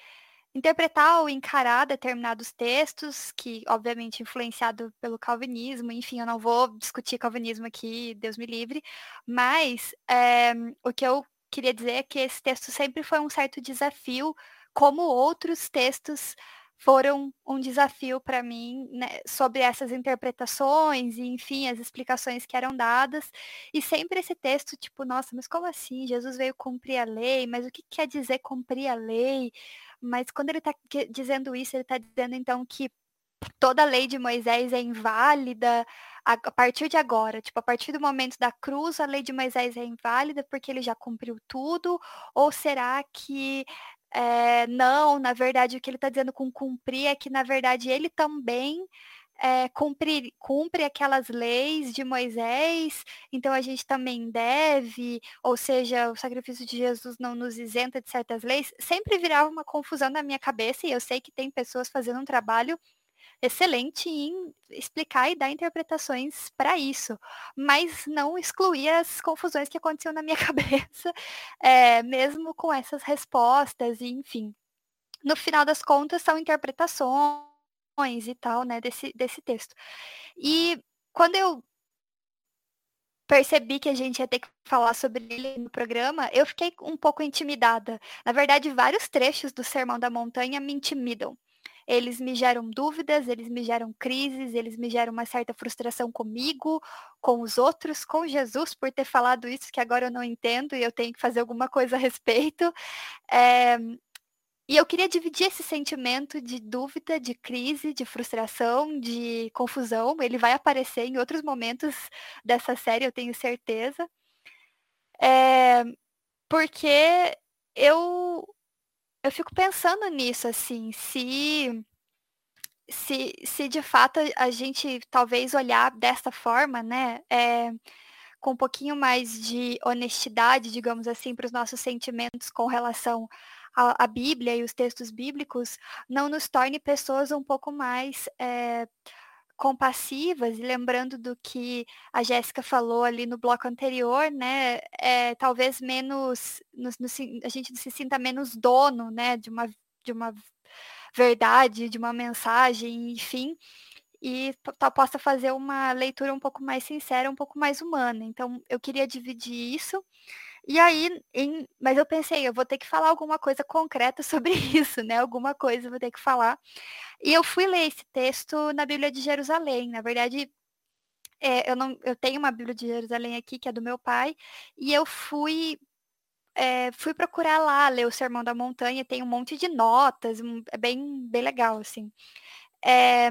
interpretar ou encarar determinados textos, que obviamente influenciado pelo calvinismo, enfim, eu não vou discutir calvinismo aqui, Deus me livre, mas é, o que eu queria dizer é que esse texto sempre foi um certo desafio, como outros textos foram um desafio para mim né, sobre essas interpretações e, enfim, as explicações que eram dadas. E sempre esse texto, tipo, nossa, mas como assim? Jesus veio cumprir a lei, mas o que quer dizer cumprir a lei? Mas quando ele está dizendo isso, ele está dizendo então que toda a lei de Moisés é inválida a, partir de agora, tipo, a partir do momento da cruz, a lei de Moisés é inválida porque ele já cumpriu tudo? Ou será que é, não, na verdade, o que ele está dizendo com cumprir é que, na verdade, ele também é, cumpre, cumpre aquelas leis de Moisés, então a gente também deve, ou seja, o sacrifício de Jesus não nos isenta de certas leis, sempre virava uma confusão na minha cabeça, e eu sei que tem pessoas fazendo um trabalho excelente em explicar e dar interpretações para isso, mas não excluir as confusões que aconteciam na minha cabeça, é, mesmo com essas respostas, e enfim. No final das contas, são interpretações e tal, né, desse, desse texto. E quando eu percebi que a gente ia ter que falar sobre ele no programa, eu fiquei um pouco intimidada. Na verdade, vários trechos do Sermão da Montanha me intimidam. eles me geram dúvidas, eles me geram crises, eles me geram uma certa frustração comigo, com os outros, com Jesus, por ter falado isso que agora eu não entendo e eu tenho que fazer alguma coisa a respeito. É, e eu queria dividir esse sentimento de dúvida, de crise, de frustração, de confusão. Ele vai aparecer em outros momentos dessa série, eu tenho certeza. É, porque eu eu fico pensando nisso, assim, se se, se de fato a gente talvez olhar desta forma, né, é, com um pouquinho mais de honestidade, digamos assim, para os nossos sentimentos com relação à, Bíblia e os textos bíblicos, não nos torne pessoas um pouco mais é, compassivas, e lembrando do que a Jéssica falou ali no bloco anterior, né, é, talvez menos, no, no, a gente se sinta menos dono, né, de uma, de uma verdade, de uma mensagem, enfim, e possa fazer uma leitura um pouco mais sincera, um pouco mais humana. Então, eu queria dividir isso. E aí, em, mas eu pensei, eu vou ter que falar alguma coisa concreta sobre isso, né? Alguma coisa eu vou ter que falar. E eu fui ler esse texto na Bíblia de Jerusalém. Na verdade, é, eu, não, eu tenho uma Bíblia de Jerusalém aqui, que é do meu pai, e eu fui é, fui procurar lá, ler o Sermão da Montanha, tem um monte de notas, é bem, bem legal, assim. É,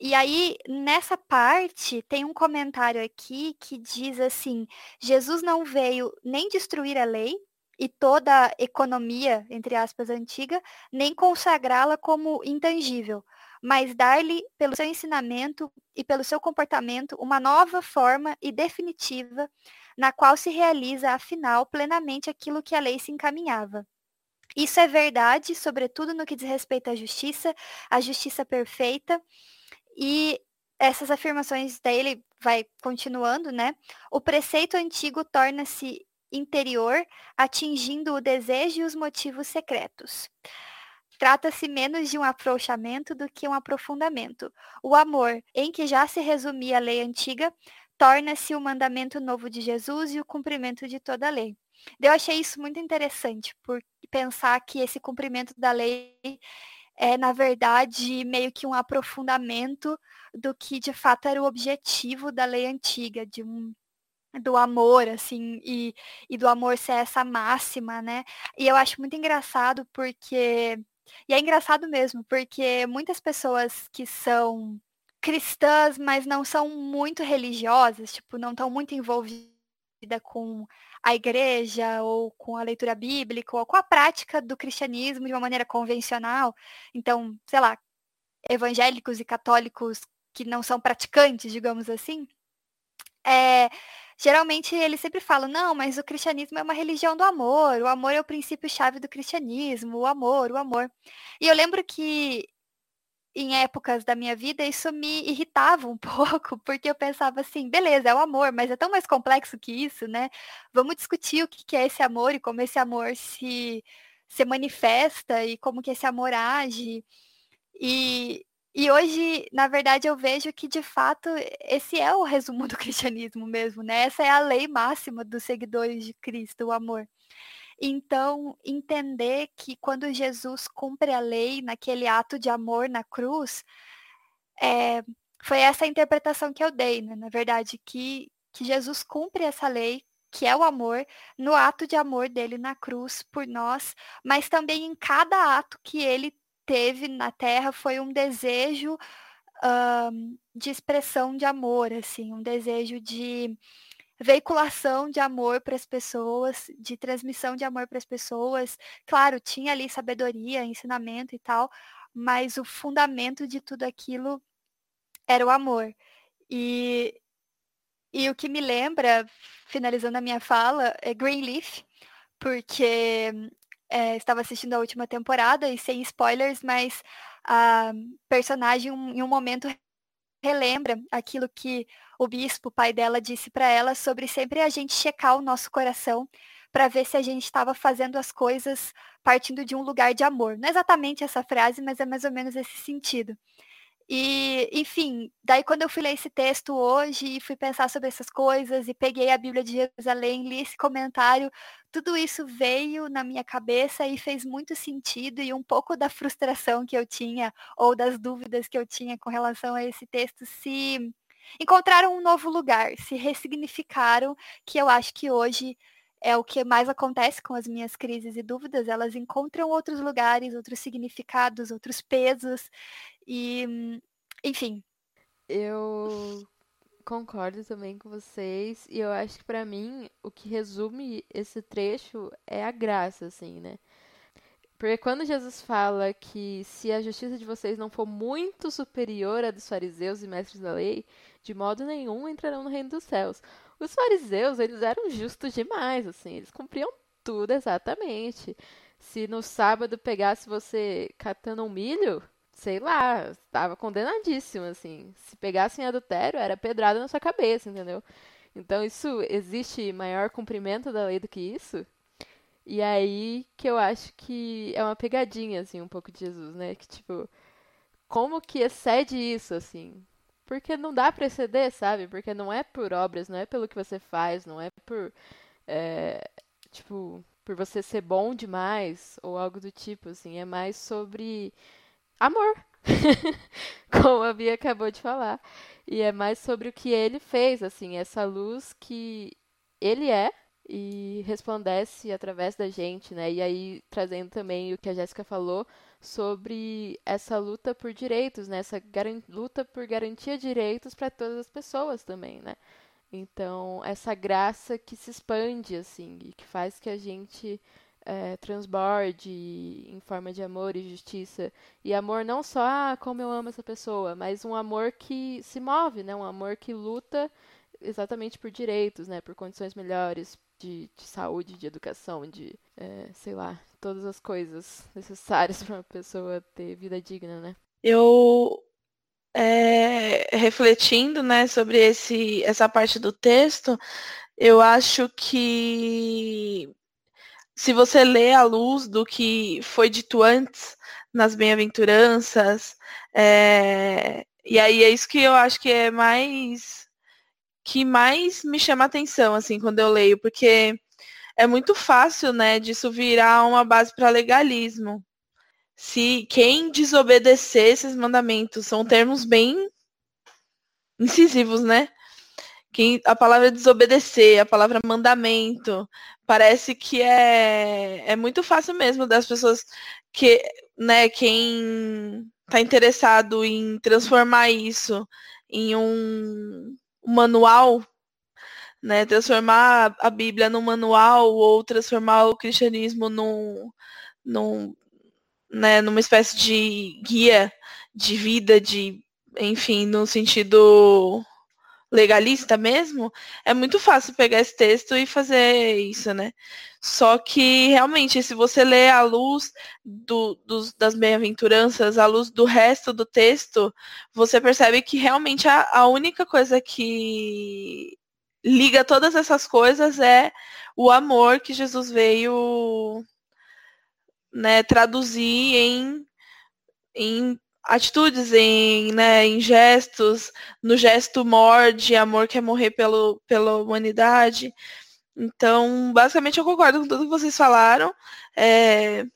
e aí, nessa parte, tem um comentário aqui que diz assim: Jesus não veio nem destruir a lei e toda a economia, entre aspas, antiga, nem consagrá-la como intangível, mas dar-lhe, pelo seu ensinamento e pelo seu comportamento, uma nova forma e definitiva, na qual se realiza, afinal, plenamente aquilo que a lei se encaminhava. Isso é verdade, sobretudo no que diz respeito à justiça, à justiça perfeita e essas afirmações dele vai continuando, né? O preceito antigo torna-se interior, atingindo o desejo e os motivos secretos. Trata-se menos de um afrouxamento do que um aprofundamento. O amor, em que já se resumia a lei antiga, torna-se o mandamento novo de Jesus e o cumprimento de toda a lei. Eu achei isso muito interessante, por pensar que esse cumprimento da lei é, na verdade, meio que um aprofundamento do que de fato era o objetivo da lei antiga, de um do amor, assim, e, e do amor ser essa máxima, né? E eu acho muito engraçado porque. E é engraçado mesmo, porque muitas pessoas que são cristãs, mas não são muito religiosas, tipo, não estão muito envolvidas com a igreja ou com a leitura bíblica ou com a prática do cristianismo de uma maneira convencional. Então, sei lá, evangélicos e católicos que não são praticantes, digamos assim, é, geralmente eles sempre falam, não, mas o cristianismo é uma religião do amor, o amor é o princípio-chave do cristianismo, o amor, o amor. E eu lembro que em épocas da minha vida, isso me irritava um pouco, porque eu pensava assim, beleza, é o amor, mas é tão mais complexo que isso, né? Vamos discutir o que é esse amor e como esse amor se, se manifesta e como que esse amor age. E, e hoje, na verdade, eu vejo que, de fato, esse é o resumo do cristianismo mesmo, né? Essa é a lei máxima dos seguidores de Cristo, o amor. Então, entender que quando Jesus cumpre a lei naquele ato de amor na cruz, é, foi essa interpretação que eu dei, né? Na verdade, que, que Jesus cumpre essa lei, que é o amor, no ato de amor dele na cruz por nós, mas também em cada ato que ele teve na terra foi um desejo um, de expressão de amor, assim, um desejo de veiculação de amor para as pessoas, de transmissão de amor para as pessoas. Claro, tinha ali sabedoria, ensinamento e tal, mas o fundamento de tudo aquilo era o amor. E, e o que me lembra, finalizando a minha fala, é Greenleaf, porque é, estava assistindo a última temporada e sem spoilers, mas a personagem em um momento relembra aquilo que o bispo, o pai dela, disse para ela sobre sempre a gente checar o nosso coração para ver se a gente estava fazendo as coisas partindo de um lugar de amor. Não é exatamente essa frase, mas é mais ou menos esse sentido. E, enfim, daí quando eu fui ler esse texto hoje e fui pensar sobre essas coisas e peguei a Bíblia de Jerusalém, li esse comentário, tudo isso veio na minha cabeça e fez muito sentido e um pouco da frustração que eu tinha ou das dúvidas que eu tinha com relação a esse texto se encontraram um novo lugar, se ressignificaram, que eu acho que hoje é o que mais acontece com as minhas crises e dúvidas, elas encontram outros lugares, outros significados, outros pesos e enfim. Eu concordo também com vocês e eu acho que para mim o que resume esse trecho é a graça, assim, né? Porque quando Jesus fala que se a justiça de vocês não for muito superior à dos fariseus e mestres da lei, de modo nenhum entrarão no reino dos céus. Os fariseus, eles eram justos demais, assim, eles cumpriam tudo exatamente. Se no sábado pegasse você catando um milho, sei lá, estava condenadíssimo, assim. Se pegassem adultério, era pedrada na sua cabeça, entendeu? Então, isso existe maior cumprimento da lei do que isso? E aí que eu acho que é uma pegadinha, assim, um pouco de Jesus, né? Que, tipo, como que excede isso, assim? Porque não dá pra exceder, sabe? Porque não é por obras, não é pelo que você faz, não é por, é, tipo, por você ser bom demais ou algo do tipo, assim. É mais sobre amor. Como a Bia acabou de falar. E é mais sobre o que ele fez, assim, essa luz que ele é, e resplandece através da gente, né? E aí trazendo também o que a Jéssica falou sobre essa luta por direitos, né? Essa luta por garantia de direitos para todas as pessoas também, né? Então, essa graça que se expande, assim, e que faz que a gente é, transborde em forma de amor e justiça. E amor não só, ah, como eu amo essa pessoa, mas um amor que se move, né? Um amor que luta exatamente por direitos, né? Por condições melhores, de, de saúde, de educação, de, é, sei lá, todas as coisas necessárias para uma pessoa ter vida digna, né? Eu, é, refletindo, né, sobre esse, essa parte do texto, eu acho que se você lê à luz do que foi dito antes nas bem-aventuranças, é, e aí é isso que eu acho que é mais que mais me chama atenção, assim, quando eu leio, porque é muito fácil, né, disso virar uma base para legalismo. Se quem desobedecer esses mandamentos são termos bem incisivos, né? A palavra desobedecer, a palavra mandamento, parece que é, é muito fácil mesmo das pessoas que, né, quem está interessado em transformar isso em um manual, né, transformar a Bíblia num manual ou transformar o cristianismo num, num, né, numa espécie de guia de vida, de, enfim, no sentido legalista mesmo, é muito fácil pegar esse texto e fazer isso, né? Só que realmente, se você lê à luz do, dos, das bem-aventuranças, à luz do resto do texto, você percebe que realmente a, a única coisa que liga todas essas coisas é o amor que Jesus veio né, traduzir em, em atitudes, em, né, em gestos, no gesto morde, amor quer morrer pelo, pela humanidade. Então, basicamente eu concordo com tudo que vocês falaram. É,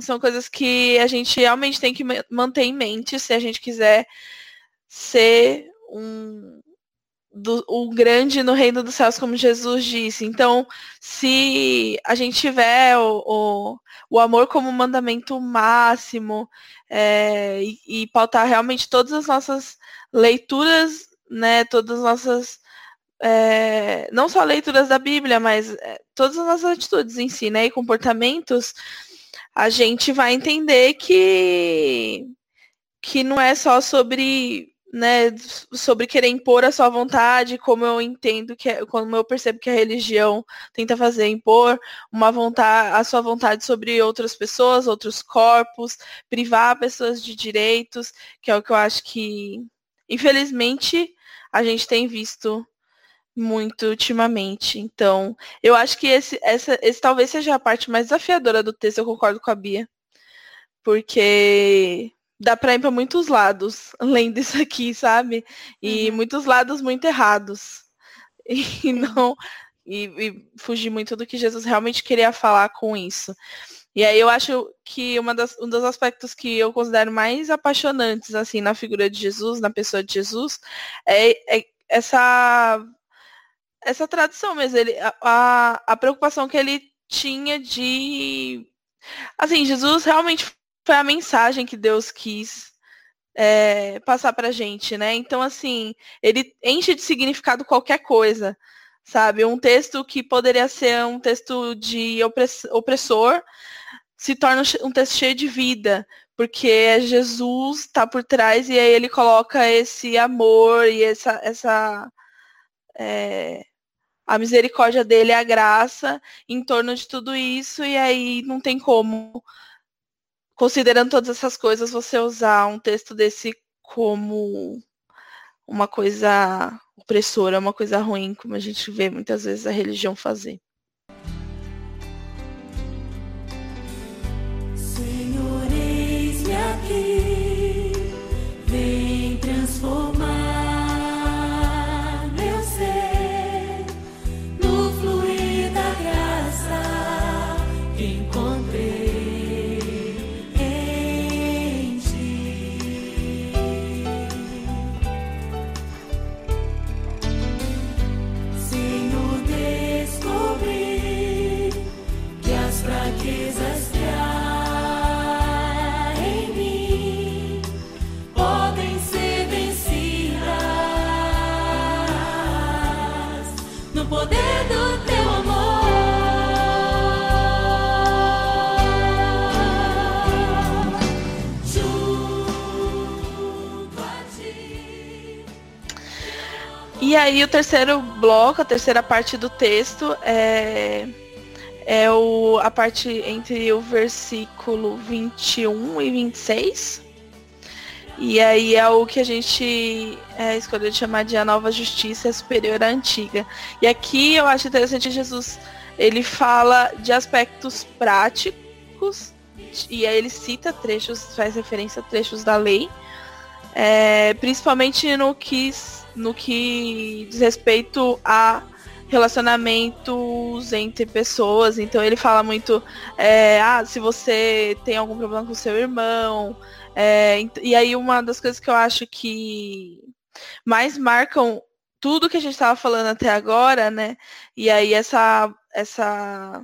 são coisas que a gente realmente tem que manter em mente se a gente quiser ser um, do, um grande no reino dos céus, como Jesus disse. Então, se a gente tiver o, o, o amor como mandamento máximo é, e, e, pautar realmente todas as nossas leituras, né, todas as nossas é, não só leituras da Bíblia, mas é, todas as nossas atitudes em si, né, e comportamentos, a gente vai entender que que não é só sobre né, sobre querer impor a sua vontade, como eu entendo que é, como eu percebo que a religião tenta fazer, impor uma vontade, a sua vontade sobre outras pessoas, outros corpos, privar pessoas de direitos, que é o que eu acho que, infelizmente, a gente tem visto muito ultimamente. Então, eu acho que esse, essa, esse talvez seja a parte mais desafiadora do texto, eu concordo com a Bia. Porque dá pra ir pra muitos lados, além disso aqui, sabe? E Uhum. muitos lados muito errados. E não. E, e fugir muito do que Jesus realmente queria falar com isso. E aí eu acho que uma das, um dos aspectos que eu considero mais apaixonantes, assim, na figura de Jesus, na pessoa de Jesus, é, é essa essa tradição mesmo, ele, a, a, a preocupação que ele tinha de. Assim, Jesus realmente foi a mensagem que Deus quis é, passar pra gente, né? Então, assim, ele enche de significado qualquer coisa, sabe? Um texto que poderia ser um texto de opress- opressor se torna um texto cheio de vida, porque é Jesus está por trás e aí ele coloca esse amor e essa, essa é, a misericórdia dele, a graça em torno de tudo isso, e aí não tem como, considerando todas essas coisas, você usar um texto desse como uma coisa opressora, uma coisa ruim, como a gente vê muitas vezes a religião fazer. Senhor, eis-me aqui, vem transformar E aí o terceiro bloco, a terceira parte do texto é, é o, a parte entre o versículo 21 e 26. E aí é o que a gente é, escolheu chamar de a nova justiça superior à antiga. E aqui eu acho interessante Jesus, ele fala de aspectos práticos, e aí ele cita trechos, faz referência a trechos da lei, é, principalmente no que, no que diz respeito a relacionamentos entre pessoas. Então ele fala muito, é, ah, se você tem algum problema com seu irmão. é, e aí uma das coisas que eu acho que mais marcam tudo que a gente estava falando até agora, né? E aí essa, essa,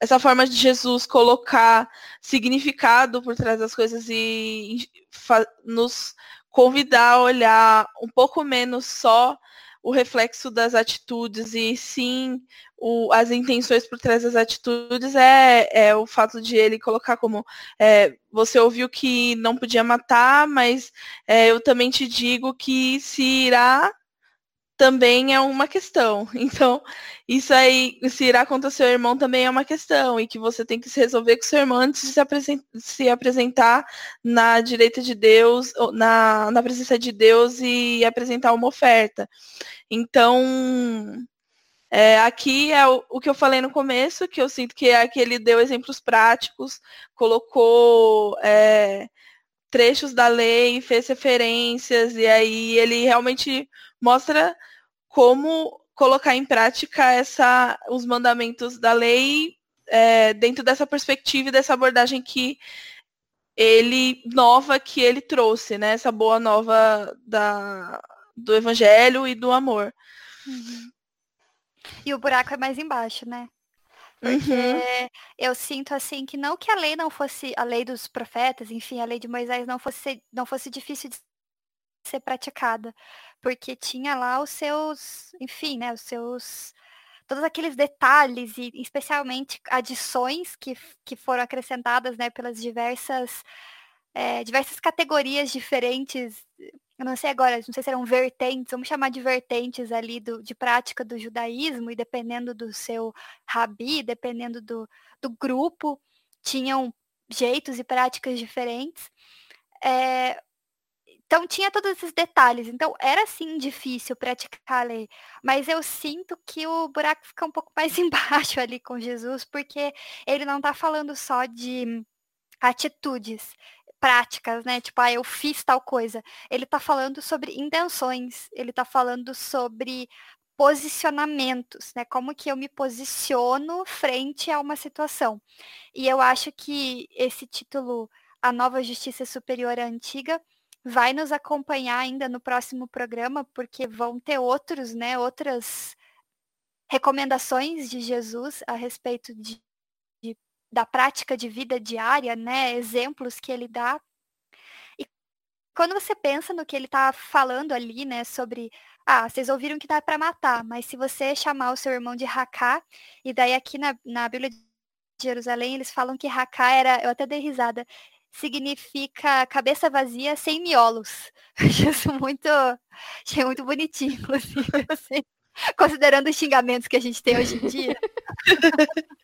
essa forma de Jesus colocar significado por trás das coisas e nos convidar a olhar um pouco menos só o reflexo das atitudes e sim o- as intenções por trás das atitudes é, é o fato de ele colocar como é, você ouviu que não podia matar, mas é, eu também te digo que se irá também é uma questão. Então, isso aí, se irá contra seu irmão também é uma questão, e que você tem que se resolver com seu irmão antes de se, apresen- se apresentar na direita de Deus, na, na presença de Deus e apresentar uma oferta. Então, é, aqui é o, o que eu falei no começo, que eu sinto que é que ele deu exemplos práticos, colocou é, trechos da lei, fez referências, e aí ele realmente mostra como colocar em prática essa, os mandamentos da lei é, dentro dessa perspectiva e dessa abordagem que ele nova que ele trouxe, né? Essa boa nova da, do evangelho e do amor. E o buraco é mais embaixo, né? Porque Uhum. eu sinto assim que não que a lei não fosse, a lei dos profetas, enfim, a lei de Moisés não fosse, não fosse difícil de ser praticada. Porque tinha lá os seus, enfim, né, os seus todos aqueles detalhes e especialmente adições que, que foram acrescentadas, né, pelas diversas eh, diversas categorias diferentes. Eu não sei agora, não sei se eram vertentes, vamos chamar de vertentes ali do, de prática do judaísmo, e dependendo do seu rabi, dependendo do, do grupo, tinham jeitos e práticas diferentes. É, então tinha todos esses detalhes. Então era sim difícil praticar a lei. Mas eu sinto que o buraco fica um pouco mais embaixo ali com Jesus, porque ele não está falando só de atitudes práticas, né? Tipo, ah, eu fiz tal coisa. Ele está falando sobre intenções, ele está falando sobre posicionamentos, né? Como que eu me posiciono frente a uma situação. E eu acho que esse título, A Nova Justiça Superior à Antiga, vai nos acompanhar ainda no próximo programa, porque vão ter outros, né? Outras recomendações de Jesus a respeito de, de da prática de vida diária, né? Exemplos que ele dá. E quando você pensa no que ele está falando ali, né? Sobre ah, vocês ouviram que dá para matar, mas se você chamar o seu irmão de Haká, e daí aqui na, na Bíblia de Jerusalém eles falam que Haká era, eu até dei risada, significa cabeça vazia sem miolos. Achei isso muito, achei muito bonitinho, inclusive, assim, considerando os xingamentos que a gente tem hoje em dia.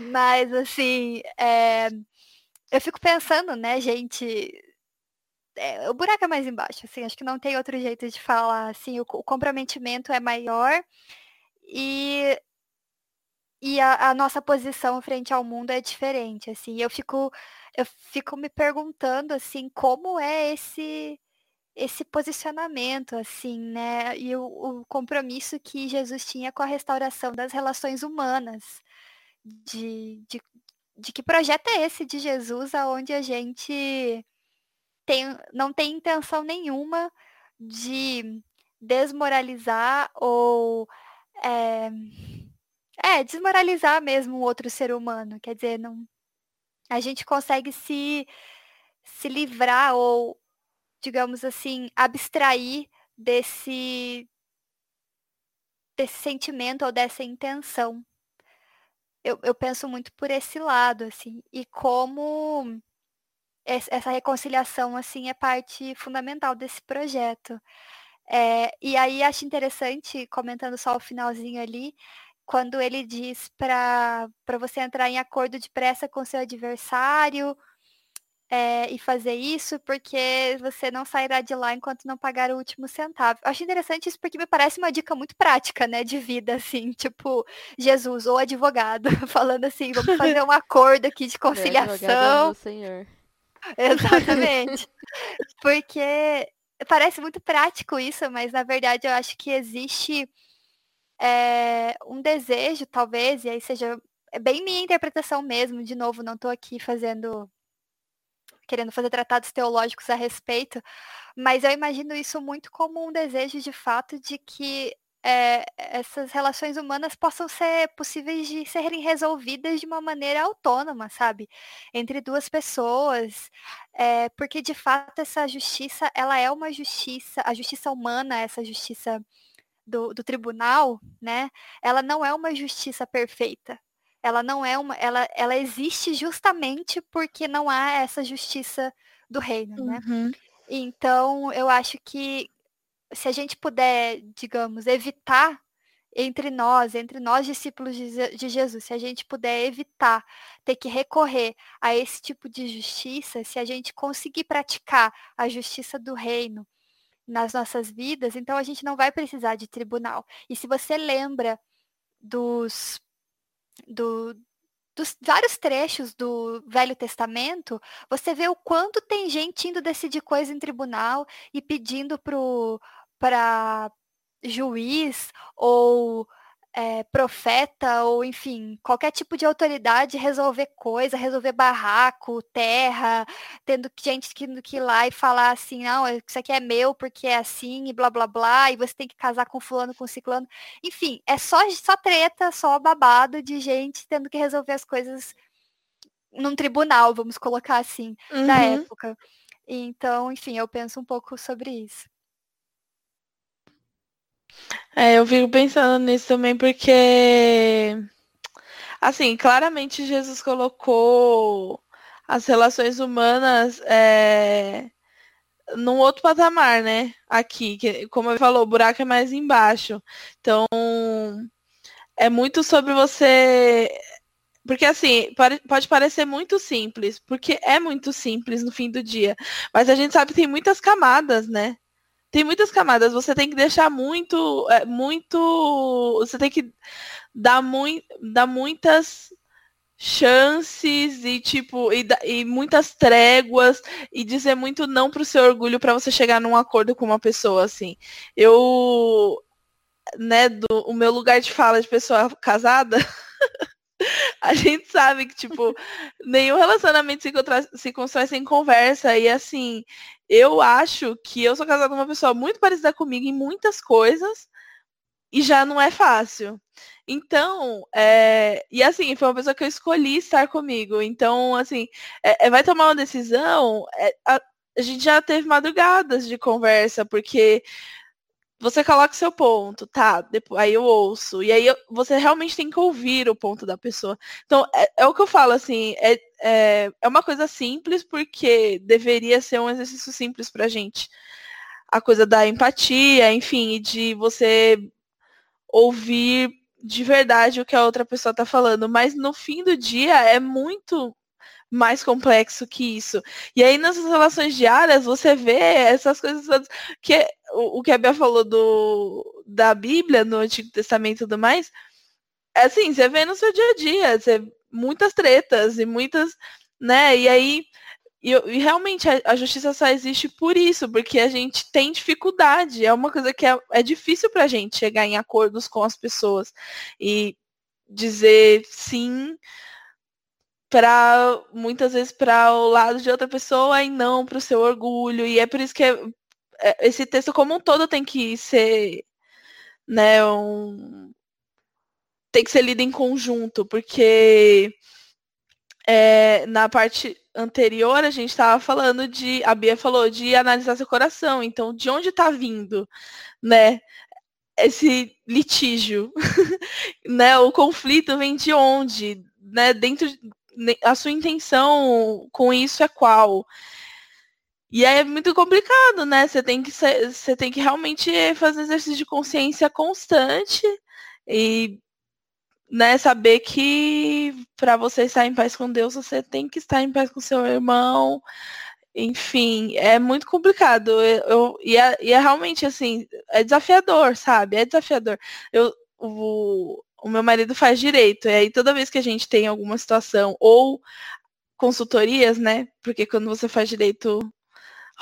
mas, assim, é, eu fico pensando, né, gente, é, o buraco é mais embaixo, assim, acho que não tem outro jeito de falar, assim, o, o comprometimento é maior e, e a, a, nossa posição frente ao mundo é diferente, assim, eu fico, eu fico me perguntando, assim, como é esse esse posicionamento, assim, né, e o, o compromisso que Jesus tinha com a restauração das relações humanas, de, de, de que projeto é esse de Jesus aonde a gente tem, não tem intenção nenhuma de desmoralizar ou é, é, desmoralizar mesmo o outro ser humano. Quer dizer, não, a gente consegue se, se livrar ou, digamos assim, abstrair desse, desse sentimento ou dessa intenção. Eu, eu penso muito por esse lado, assim, e como essa reconciliação assim é parte fundamental desse projeto. É, e aí acho interessante, comentando só o finalzinho ali, quando ele diz para você entrar em acordo depressa com seu adversário é, e fazer isso, porque você não sairá de lá enquanto não pagar o último centavo. Eu acho interessante isso porque me parece uma dica muito prática, né, de vida, assim, tipo, Jesus ou advogado, falando assim, vamos fazer um acordo aqui de conciliação. É, Senhor. Exatamente. Porque parece muito prático isso, mas na verdade eu acho que existe é, um desejo, talvez, e aí seja é bem minha interpretação mesmo, de novo, não estou aqui fazendo querendo fazer tratados teológicos a respeito, mas eu imagino isso muito como um desejo de fato de que é, essas relações humanas possam ser possíveis de serem resolvidas de uma maneira autônoma, sabe? Entre duas pessoas, é, porque de fato essa justiça, ela é uma justiça, a justiça humana, essa justiça do, do tribunal, né? Ela não é uma justiça perfeita. Ela não é uma, ela, ela existe justamente porque não há essa justiça do reino, né? Uhum. Então, eu acho que se a gente puder, digamos, evitar entre nós, entre nós discípulos de Jesus, se a gente puder evitar ter que recorrer a esse tipo de justiça, se a gente conseguir praticar a justiça do reino nas nossas vidas, então a gente não vai precisar de tribunal. E se você lembra dos, do, dos vários trechos do Velho Testamento, você vê o quanto tem gente indo decidir coisa em tribunal e pedindo para juiz ou é, profeta ou enfim qualquer tipo de autoridade resolver coisa, resolver barraco, terra, tendo gente tendo que ir lá e falar assim, não, isso aqui é meu porque é assim e blá blá blá, e você tem que casar com fulano, com ciclano. Enfim, é só, só treta, só babado de gente tendo que resolver as coisas num tribunal, vamos colocar assim, uhum. na época. Então, enfim, eu penso um pouco sobre isso. É, eu fico pensando nisso também porque, assim, claramente Jesus colocou as relações humanas é, num outro patamar, né? Aqui, que, como ele falou, o buraco é mais embaixo. Então, é muito sobre você. Porque assim, pode parecer muito simples, porque é muito simples no fim do dia. Mas a gente sabe que tem muitas camadas, né? Tem muitas camadas. Você tem que deixar muito, é, muito, você tem que dar, muito, dar muitas chances e tipo e, e, muitas tréguas e dizer muito não pro seu orgulho para você chegar num acordo com uma pessoa assim. Eu né, do o meu lugar de fala de pessoa casada, a gente sabe que tipo nenhum relacionamento se, se constrói sem conversa e assim, eu acho que eu sou casada com uma pessoa muito parecida comigo em muitas coisas e já não é fácil. Então, é, e assim, foi uma pessoa que eu escolhi estar comigo. Então, assim, é, é, vai tomar uma decisão. É, a, a, gente já teve madrugadas de conversa, porque você coloca seu ponto, tá? Depois, aí eu ouço. E aí eu, você realmente tem que ouvir o ponto da pessoa. Então, é, é o que eu falo, assim, é, é, é uma coisa simples, porque deveria ser um exercício simples pra gente. A coisa da empatia, enfim, de você ouvir de verdade o que a outra pessoa está falando, mas no fim do dia é muito mais complexo que isso. E aí nas relações diárias você vê essas coisas que o, o que a Bia falou do da Bíblia no Antigo Testamento e tudo mais, é assim, você vê no seu dia a dia, você, muitas tretas e muitas, né? E aí e, e realmente a, a, justiça só existe por isso, porque a gente tem dificuldade. É uma coisa que é, é difícil para a gente chegar em acordos com as pessoas e dizer sim para muitas vezes para o lado de outra pessoa e não para o seu orgulho. E é por isso que é, é, esse texto como um todo tem que ser, né, um, tem que ser lido em conjunto, porque é, na parte anterior a gente estava falando de, a Bia falou de analisar seu coração, então de onde está vindo, né? Esse litígio, né? O conflito vem de onde, né? Dentro a sua intenção com isso é qual? E é muito complicado, né? Você tem que você tem que realmente fazer exercício de consciência constante e né, saber que para você estar em paz com Deus, você tem que estar em paz com seu irmão. Enfim, é muito complicado. Eu, eu e, é, e, é, realmente assim, é desafiador, sabe? É desafiador. Eu, o, o meu marido faz direito, e aí toda vez que a gente tem alguma situação, ou consultorias, né? Porque quando você faz direito,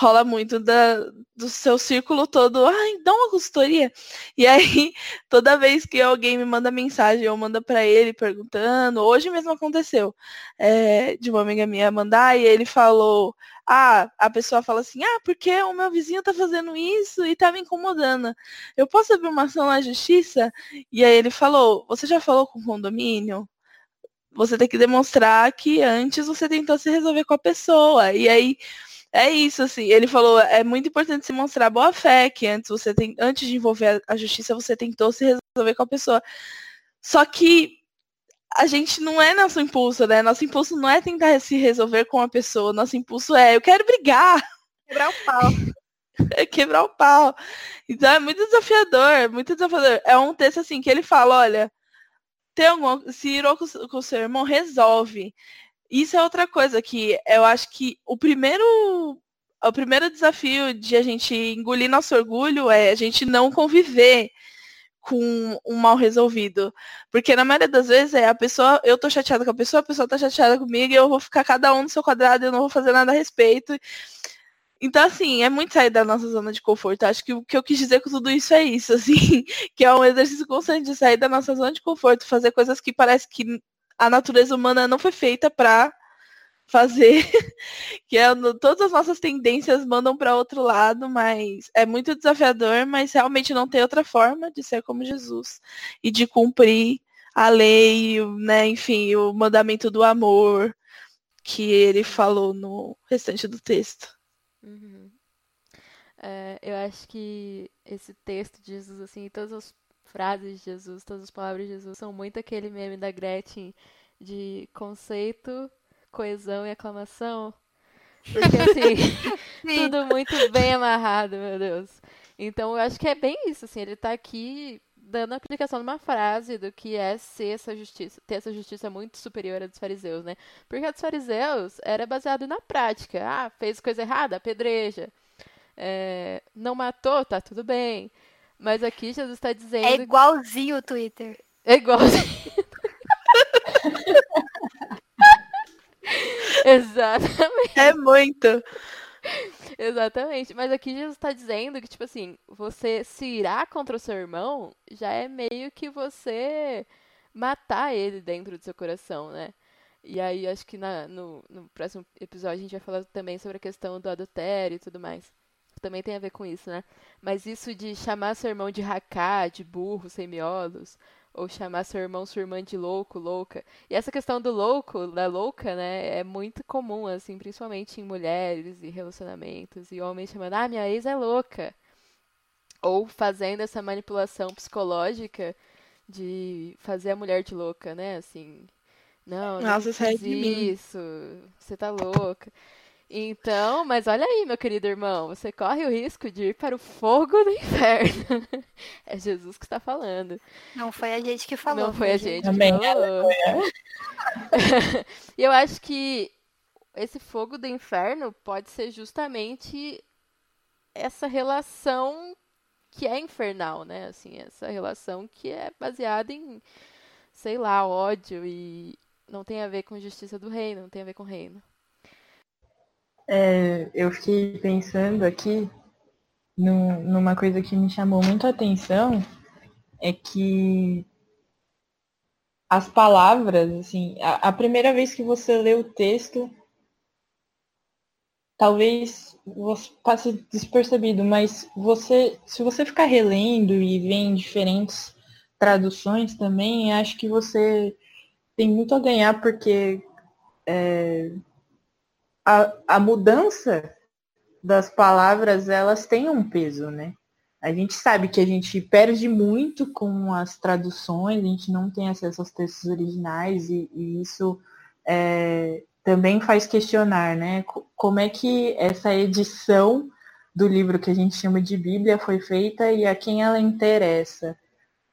rola muito da, do seu círculo todo, ai, dá uma consultoria. E aí, toda vez que alguém me manda mensagem, eu mando para ele perguntando, hoje mesmo aconteceu, é, de uma amiga minha mandar, e ele falou, ah, a pessoa fala assim, ah, porque o meu vizinho tá fazendo isso e tá me incomodando. Eu posso abrir uma ação na justiça? E aí ele falou, você já falou com o condomínio? Você tem que demonstrar que antes você tentou se resolver com a pessoa. E aí é isso, assim. Ele falou, é muito importante se mostrar boa fé, que antes você tem, antes de envolver a justiça, você tentou se resolver com a pessoa. Só que a gente não é nosso impulso, né? Nosso impulso não é tentar se resolver com a pessoa. Nosso impulso é, eu quero brigar. Quebrar o pau. é quebrar o pau. Então é muito desafiador, muito desafiador. É um texto assim que ele fala, olha, tem algum, se irou com, com o seu irmão, resolve. Isso é outra coisa que eu acho que o primeiro o primeiro desafio de a gente engolir nosso orgulho é a gente não conviver com um mal resolvido. Porque na maioria das vezes é a pessoa, eu tô chateada com a pessoa, a pessoa tá chateada comigo e eu vou ficar cada um no seu quadrado, eu não vou fazer nada a respeito. Então, assim, é muito sair da nossa zona de conforto. Acho que o que eu quis dizer com tudo isso é isso, assim, que é um exercício constante de sair da nossa zona de conforto, fazer coisas que parece que a natureza humana não foi feita para fazer, que é, todas as nossas tendências mandam para outro lado, mas é muito desafiador, mas realmente não tem outra forma de ser como Jesus e de cumprir a lei, né, enfim, o mandamento do amor que ele falou no restante do texto. Uhum. É, eu acho que esse texto de Jesus, assim, todos os frases de Jesus, todas as palavras de Jesus são muito aquele meme da Gretchen de conceito, coesão e aclamação. Porque assim, tudo muito bem amarrado, meu Deus. Então eu acho que é bem isso, assim, ele tá aqui dando a aplicação de uma frase do que é ser essa justiça, ter essa justiça muito superior à dos fariseus, né? Porque a dos fariseus era baseado na prática. Ah, fez coisa errada, apedreja. É, não matou, tá tudo bem. Mas aqui Jesus está dizendo. É igualzinho o Twitter. É igualzinho. Exatamente. É muito. Exatamente. Mas aqui Jesus está dizendo que, tipo assim, você se irá contra o seu irmão já é meio que você matar ele dentro do seu coração, né? E aí acho que na, no, no próximo episódio a gente vai falar também sobre a questão do adultério e tudo mais. Também tem a ver com isso, né? Mas isso de chamar seu irmão de racá, de burro, sem miolos, ou chamar seu irmão, sua irmã de louco, louca. E essa questão do louco, da louca, né, é muito comum, assim, principalmente em mulheres e relacionamentos. E homens chamando, ah, minha ex é louca. Ou fazendo essa manipulação psicológica de fazer a mulher de louca, né? Assim, não, não Nossa, de mim. isso, você tá louca. Então, mas olha aí, meu querido irmão, você corre o risco de ir para o fogo do inferno. É Jesus que está falando. Não foi a gente que falou. Não foi a né, gente Também que falou. E eu acho que esse fogo do inferno pode ser justamente essa relação que é infernal, né? Assim, essa relação que é baseada em, sei lá, ódio e não tem a ver com justiça do reino, não tem a ver com o reino. É, eu fiquei pensando aqui num- numa coisa que me chamou muito a atenção, é que as palavras, assim, a, a primeira vez que você lê o texto, talvez você passe despercebido, mas você, se você ficar relendo e em diferentes traduções também, acho que você tem muito a ganhar, porque é, a, a mudança das palavras, elas têm um peso, né? A gente sabe que a gente perde muito com as traduções, a gente não tem acesso aos textos originais e, e isso é, também faz questionar, né? Co- Como é que essa edição do livro que a gente chama de Bíblia foi feita e a quem ela interessa?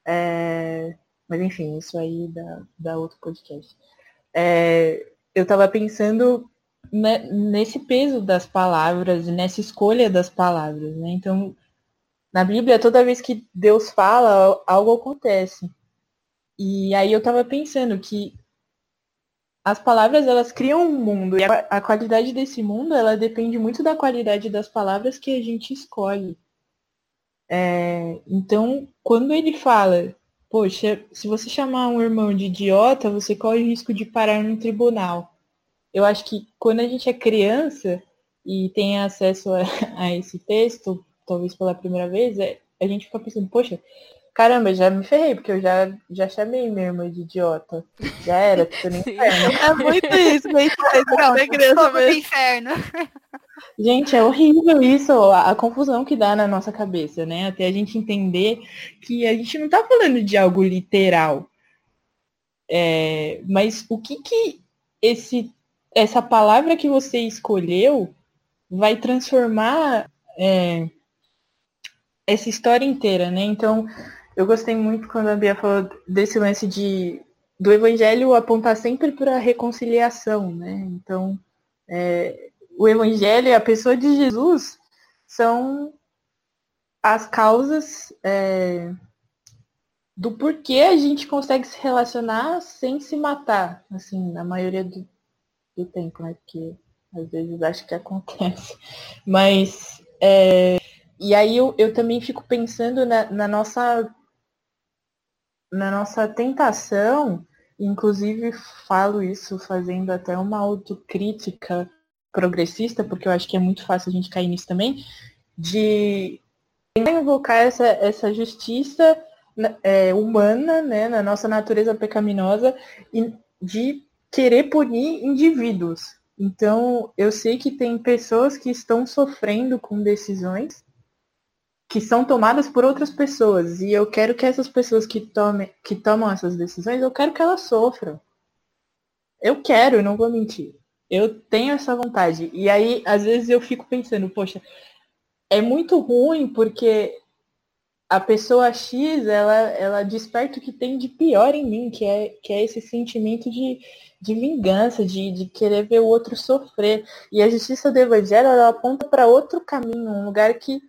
É, mas enfim, isso aí dá, dá outro podcast. É, eu estava pensando nesse peso das palavras e nessa escolha das palavras, né? Então, na Bíblia, toda vez que Deus fala, algo acontece. E aí eu estava pensando que as palavras elas criam um mundo e a, a qualidade desse mundo ela depende muito da qualidade das palavras que a gente escolhe. É, então, quando ele fala, poxa, se você chamar um irmão de idiota, você corre o risco de parar no tribunal. Eu acho que quando a gente é criança e tem acesso a, a esse texto, talvez pela primeira vez, é, a gente fica pensando, poxa, caramba, já me ferrei, porque eu já, já chamei minha irmã de idiota. Já era, tô no Sim. inferno. É muito isso, mas faz Pronto, da criança mesmo. inferno. Gente, é horrível isso, a, a confusão que dá na nossa cabeça, né? Até a gente entender que a gente não tá falando de algo literal. É, mas o que que esse, essa palavra que você escolheu vai transformar é, essa história inteira, né? Então, eu gostei muito quando a Bia falou desse lance de do evangelho apontar sempre para a reconciliação, né? Então, é, o evangelho e a pessoa de Jesus são as causas é, do porquê a gente consegue se relacionar sem se matar, assim, na maioria do, do tempo, né? Porque às vezes acho que acontece. Mas é, e aí eu, eu também fico pensando na, na nossa na nossa tentação, inclusive falo isso fazendo até uma autocrítica progressista, porque eu acho que é muito fácil a gente cair nisso também, de invocar essa, essa justiça é, humana, né, na nossa natureza pecaminosa, e de querer punir indivíduos. Então, eu sei que tem pessoas que estão sofrendo com decisões que são tomadas por outras pessoas. E eu quero que essas pessoas que, tome, que tomam essas decisões, eu quero que elas sofram. Eu quero, não vou mentir. Eu tenho essa vontade. E aí, às vezes, eu fico pensando, poxa, é muito ruim porque a pessoa X, ela, ela desperta o que tem de pior em mim, que é, que é esse sentimento de, de vingança, de, de querer ver o outro sofrer. E a justiça do evangelho, ela aponta para outro caminho, um lugar que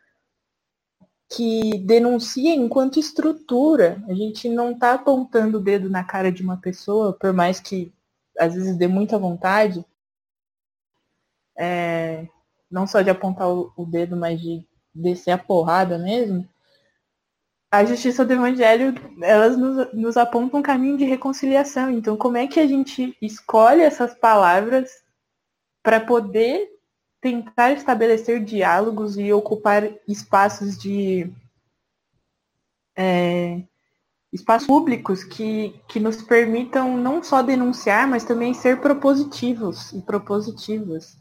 que denuncia enquanto estrutura. A gente não está apontando o dedo na cara de uma pessoa, por mais que às vezes dê muita vontade, é, não só de apontar o, o dedo, mas de descer a porrada mesmo, a justiça do evangelho, elas nos, nos apontam um caminho de reconciliação. Então, como é que a gente escolhe essas palavras para poder tentar estabelecer diálogos e ocupar espaços de é, espaços públicos que, que nos permitam não só denunciar, mas também ser propositivos e propositivas,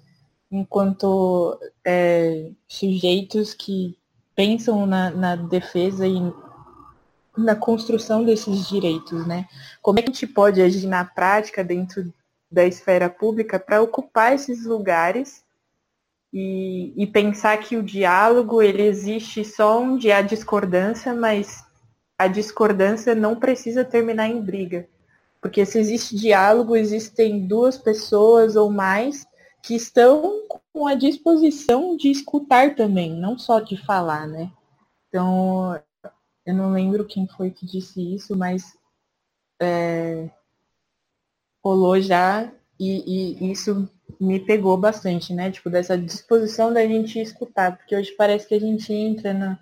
enquanto é, sujeitos que pensam na, na defesa e na construção desses direitos, né? Como é que a gente pode agir na prática dentro da esfera pública para ocupar esses lugares e, e, pensar que o diálogo ele existe só onde há discordância, mas a discordância não precisa terminar em briga. Porque se existe diálogo, existem duas pessoas ou mais que estão com a disposição de escutar também, não só de falar, né? Então, eu não lembro quem foi que disse isso, mas é, rolou já e, e, isso me pegou bastante, né? Tipo, dessa disposição da gente escutar, porque hoje parece que a gente entra na,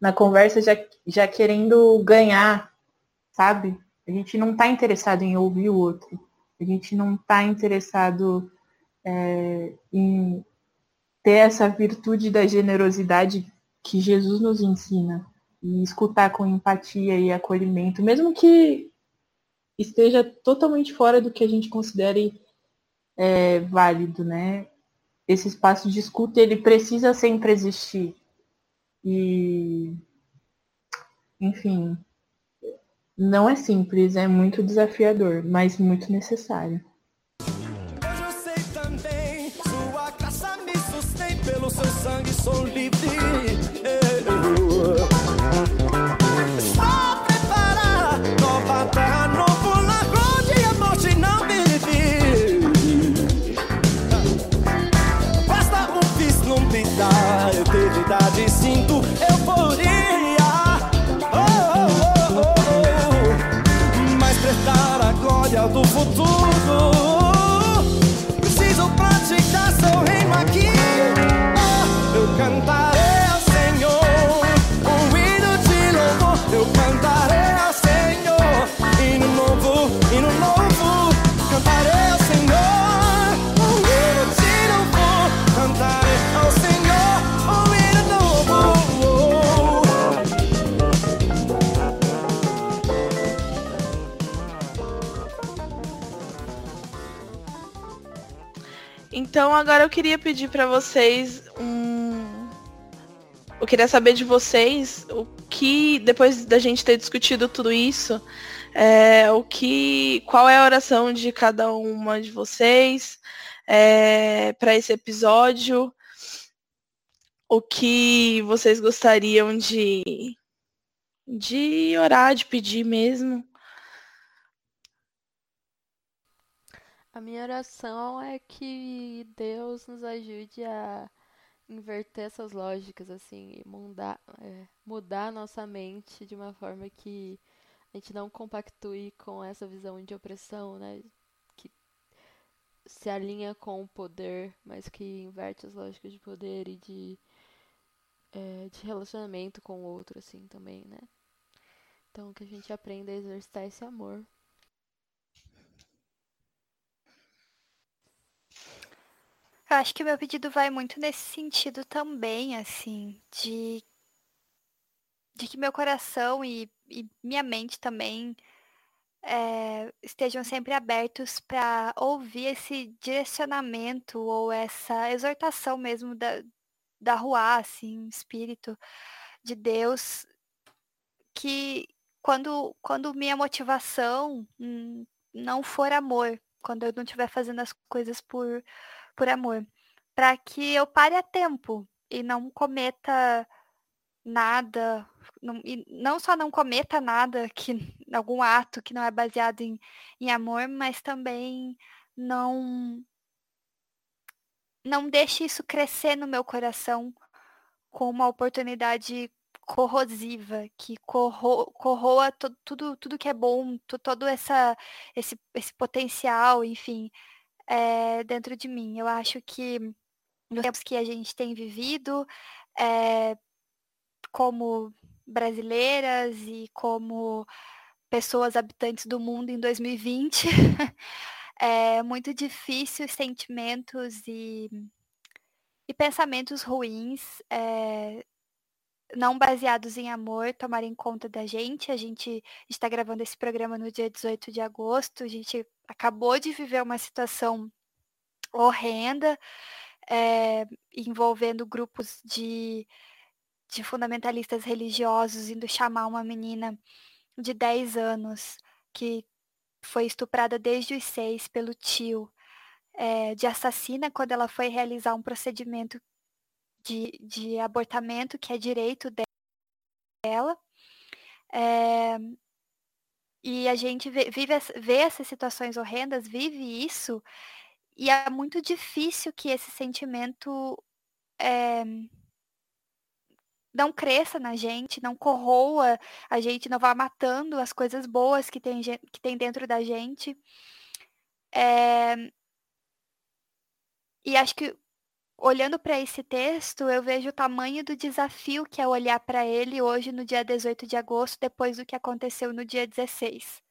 na conversa já, já querendo ganhar, sabe? A gente não está interessado em ouvir o outro. A gente não está interessado é, ter essa virtude da generosidade que Jesus nos ensina e escutar com empatia e acolhimento, mesmo que esteja totalmente fora do que a gente considere é, válido, né? Esse espaço de escuta ele precisa sempre existir e, enfim, não é simples, é muito desafiador, mas muito necessário. Então agora eu queria pedir para vocês um. Eu queria saber de vocês o que, depois da gente ter discutido tudo isso, é, o que, qual é a oração de cada uma de vocês é, para esse episódio, o que vocês gostariam de, de orar, de pedir mesmo. A minha oração é que Deus nos ajude a inverter essas lógicas, assim, e mudar, é, mudar nossa mente de uma forma que a gente não compactue com essa visão de opressão, né? Que se alinha com o poder, mas que inverte as lógicas de poder e de, é, de relacionamento com o outro, assim, também, né? Então, que a gente aprenda a exercitar esse amor. Eu acho que o meu pedido vai muito nesse sentido também, assim, de, de que meu coração e, e minha mente também é, estejam sempre abertos para ouvir esse direcionamento ou essa exortação mesmo da, da rua, assim, espírito de Deus, que quando, quando minha motivação hum, não for amor, quando eu não estiver fazendo as coisas por por amor, para que eu pare a tempo e não cometa nada, não, e não só não cometa nada que algum ato que não é baseado em, em amor, mas também não não deixe isso crescer no meu coração com uma oportunidade corrosiva, que corro, corroa to, tudo, tudo que é bom, to, todo essa, esse, esse potencial, enfim, é, dentro de mim. Eu acho que nos tempos que a gente tem vivido, é, como brasileiras e como pessoas habitantes do mundo em 2020. é muito difícil sentimentos e, e pensamentos ruins, é, não baseados em amor, tomarem conta da gente. A gente está gravando esse programa no dia 18 de agosto. A gente acabou de viver uma situação horrenda, é, envolvendo grupos de, de fundamentalistas religiosos indo chamar uma menina de 10 anos que foi estuprada desde os seis pelo tio é, de assassina quando ela foi realizar um procedimento de, de abortamento que é direito dela. É, e a gente vê, vive, vê essas situações horrendas, vive isso, e é muito difícil que esse sentimento é, não cresça na gente, não corroa a gente, não vá matando as coisas boas que tem, que tem dentro da gente. É... E acho que olhando para esse texto, eu vejo o tamanho do desafio que é olhar para ele hoje, no dia 18 de agosto, depois do que aconteceu no dia 16.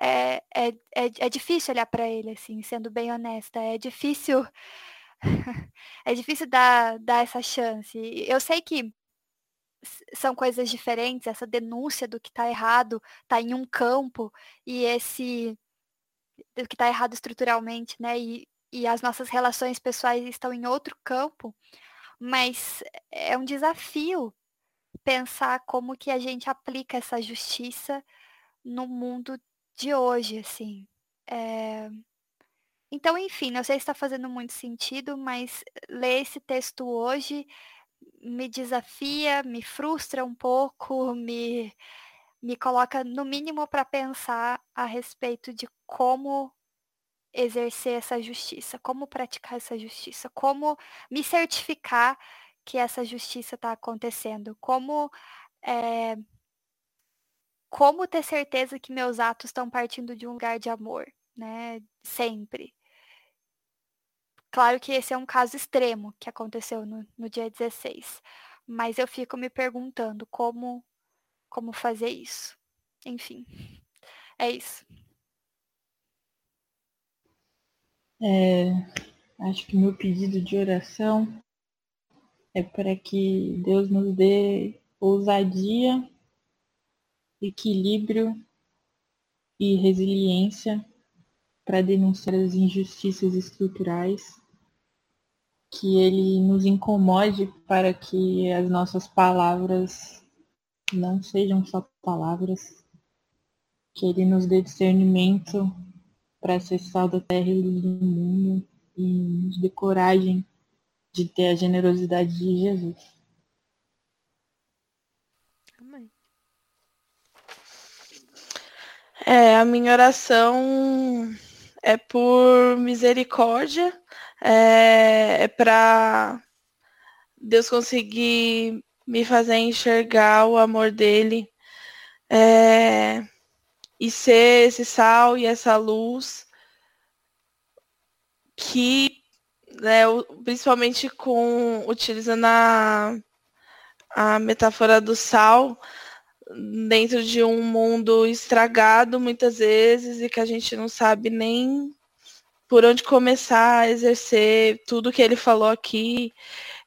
É, é, é, é difícil olhar para ele, assim, sendo bem honesta. É difícil. é difícil dar, dar essa chance. Eu sei que são coisas diferentes, essa denúncia do que está errado está em um campo e esse do que está errado estruturalmente, né? E, e as nossas relações pessoais estão em outro campo, mas é um desafio pensar como que a gente aplica essa justiça no mundo de hoje, assim. É... Então, enfim, não sei se está fazendo muito sentido, mas ler esse texto hoje me desafia, me frustra um pouco, me, me coloca, no mínimo, para pensar a respeito de como exercer essa justiça, como praticar essa justiça, como me certificar que essa justiça está acontecendo, como é, como ter certeza que meus atos estão partindo de um lugar de amor, né? Sempre. Claro que esse é um caso extremo que aconteceu no, no dia 16, mas eu fico me perguntando como, como fazer isso. Enfim, é isso. É, acho que meu pedido de oração é para que Deus nos dê ousadia, equilíbrio e resiliência para denunciar as injustiças estruturais que ele nos incomode para que as nossas palavras não sejam só palavras, que ele nos dê discernimento para ser sal da terra e luz do mundo e nos dê coragem de ter a generosidade de Jesus. Amém. É, a minha oração é por misericórdia é, é para Deus conseguir me fazer enxergar o amor dele é, e ser esse sal e essa luz que, né, principalmente com utilizando a, a metáfora do sal dentro de um mundo estragado muitas vezes e que a gente não sabe nem por onde começar a exercer tudo que ele falou aqui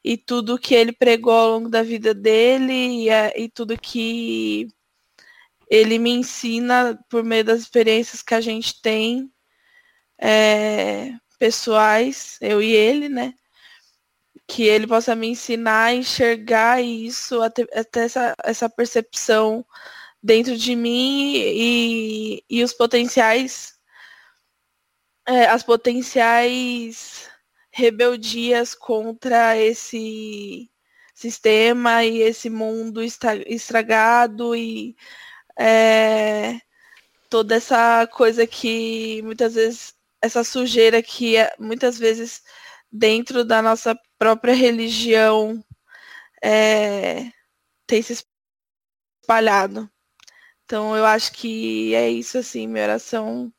e tudo que ele pregou ao longo da vida dele e, e tudo que ele me ensina por meio das experiências que a gente tem é, pessoais, eu e ele, né? Que ele possa me ensinar a enxergar isso, até, até essa, essa percepção dentro de mim e, e os potenciais é, as potenciais rebeldias contra esse sistema e esse mundo estragado e é, toda essa coisa que muitas vezes essa sujeira que é, muitas vezes dentro da nossa própria religião é, tem se espalhado. Então eu acho que é isso assim, minha oração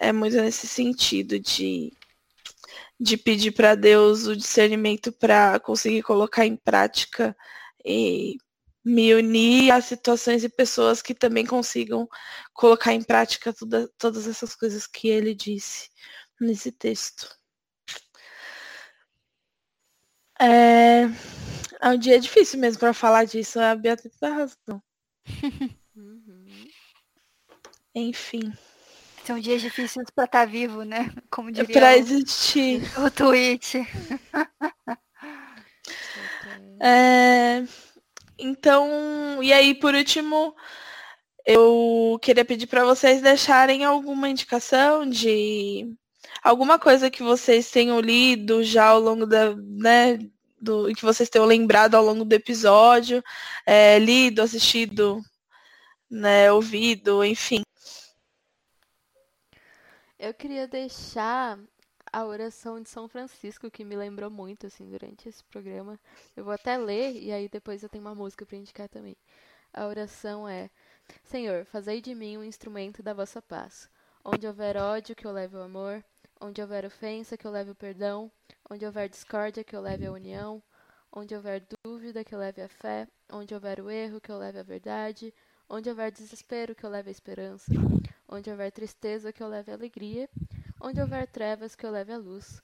é muito nesse sentido de, de pedir para Deus o discernimento para conseguir colocar em prática e me unir a situações e pessoas que também consigam colocar em prática toda, todas essas coisas que ele disse nesse texto. É, é um dia difícil mesmo para falar disso, a Beatriz tá razão. Uhum. Enfim, São dias difíceis pra estar vivo, né? Como diria para existir. o tweet. É, então, e aí por último, eu queria pedir para vocês deixarem alguma indicação de alguma coisa que vocês tenham lido já ao longo da, né, do que vocês tenham lembrado ao longo do episódio, é, lido, assistido, né, ouvido, enfim. Eu queria deixar a oração de São Francisco, que me lembrou muito, assim, durante esse programa. Eu vou até ler e aí depois eu tenho uma música para indicar também. A oração é: Senhor, fazei de mim um instrumento da vossa paz. Onde houver ódio, que eu leve o amor. Onde houver ofensa, que eu leve o perdão. Onde houver discórdia, que eu leve a união. Onde houver dúvida, que eu leve a fé. Onde houver o erro, que eu leve a verdade. Onde houver desespero, que eu leve a esperança. Onde houver tristeza, que eu leve a alegria. Onde houver trevas, que eu leve a luz.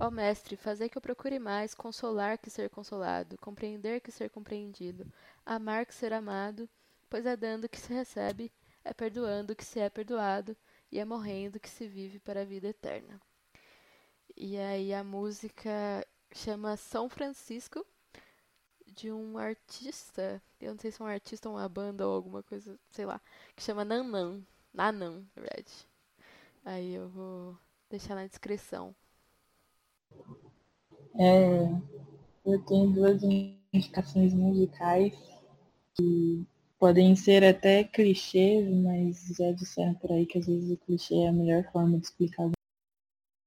Ó Mestre, fazei que eu procure mais consolar que ser consolado, compreender que ser compreendido, amar que ser amado, pois é dando que se recebe, é perdoando que se é perdoado, e é morrendo que se vive para a vida eterna. E aí a música chama São Francisco, de um artista, eu não sei se é um artista ou uma banda ou alguma coisa, sei lá, que chama Nanan, Nanan, na verdade. Aí eu vou deixar na descrição. É, eu tenho duas indicações musicais que podem ser até clichês, mas já disseram por aí que às vezes o clichê é a melhor forma de explicar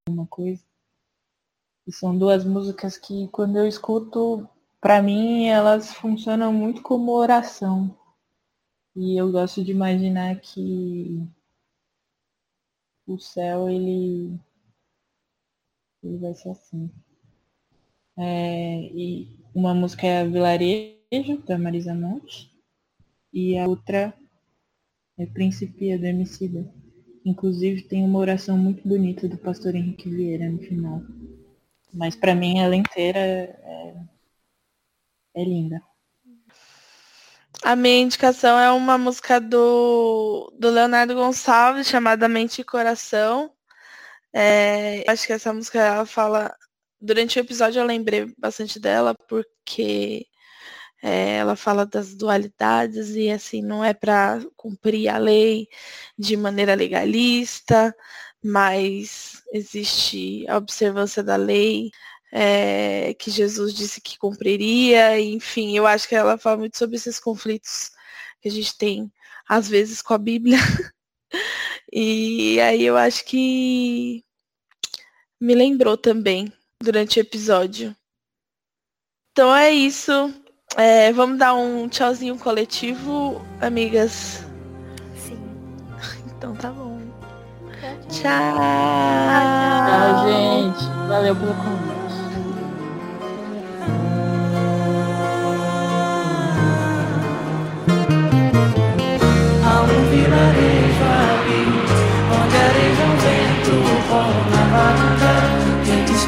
alguma coisa. E são duas músicas que quando eu escuto, pra mim elas funcionam muito como oração. E eu gosto de imaginar que o céu ele, ele vai ser assim. É, e uma música é Vilarejo, da Marisa Monte, e a outra é Principia, do Emicida. Inclusive tem uma oração muito bonita do pastor Henrique Vieira no final. Mas pra mim ela inteira é, é linda. A minha indicação é uma música do, do Leonardo Gonçalves, chamada Mente e Coração. É, acho que essa música ela fala. Durante o episódio eu lembrei bastante dela, porque é, ela fala das dualidades e assim, não é para cumprir a lei de maneira legalista, mas existe a observância da lei é, que Jesus disse que cumpriria, enfim, eu acho que ela fala muito sobre esses conflitos que a gente tem às vezes com a Bíblia. e aí eu acho que me lembrou também durante o episódio. Então é isso. É, vamos dar um tchauzinho coletivo, amigas. Sim. Então tá bom. Tchau, Tchau. Tchau, gente. Valeu pelo convite.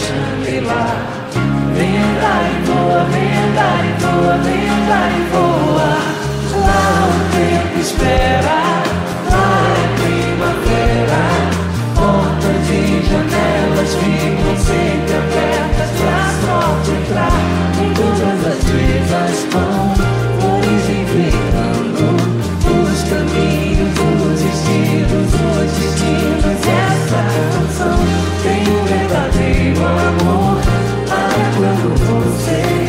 Shangri-La. Venda e voa, andar e voa, andar e voa. Lá o tempo espera, lá é primavera. Porta de janelas ficam sem take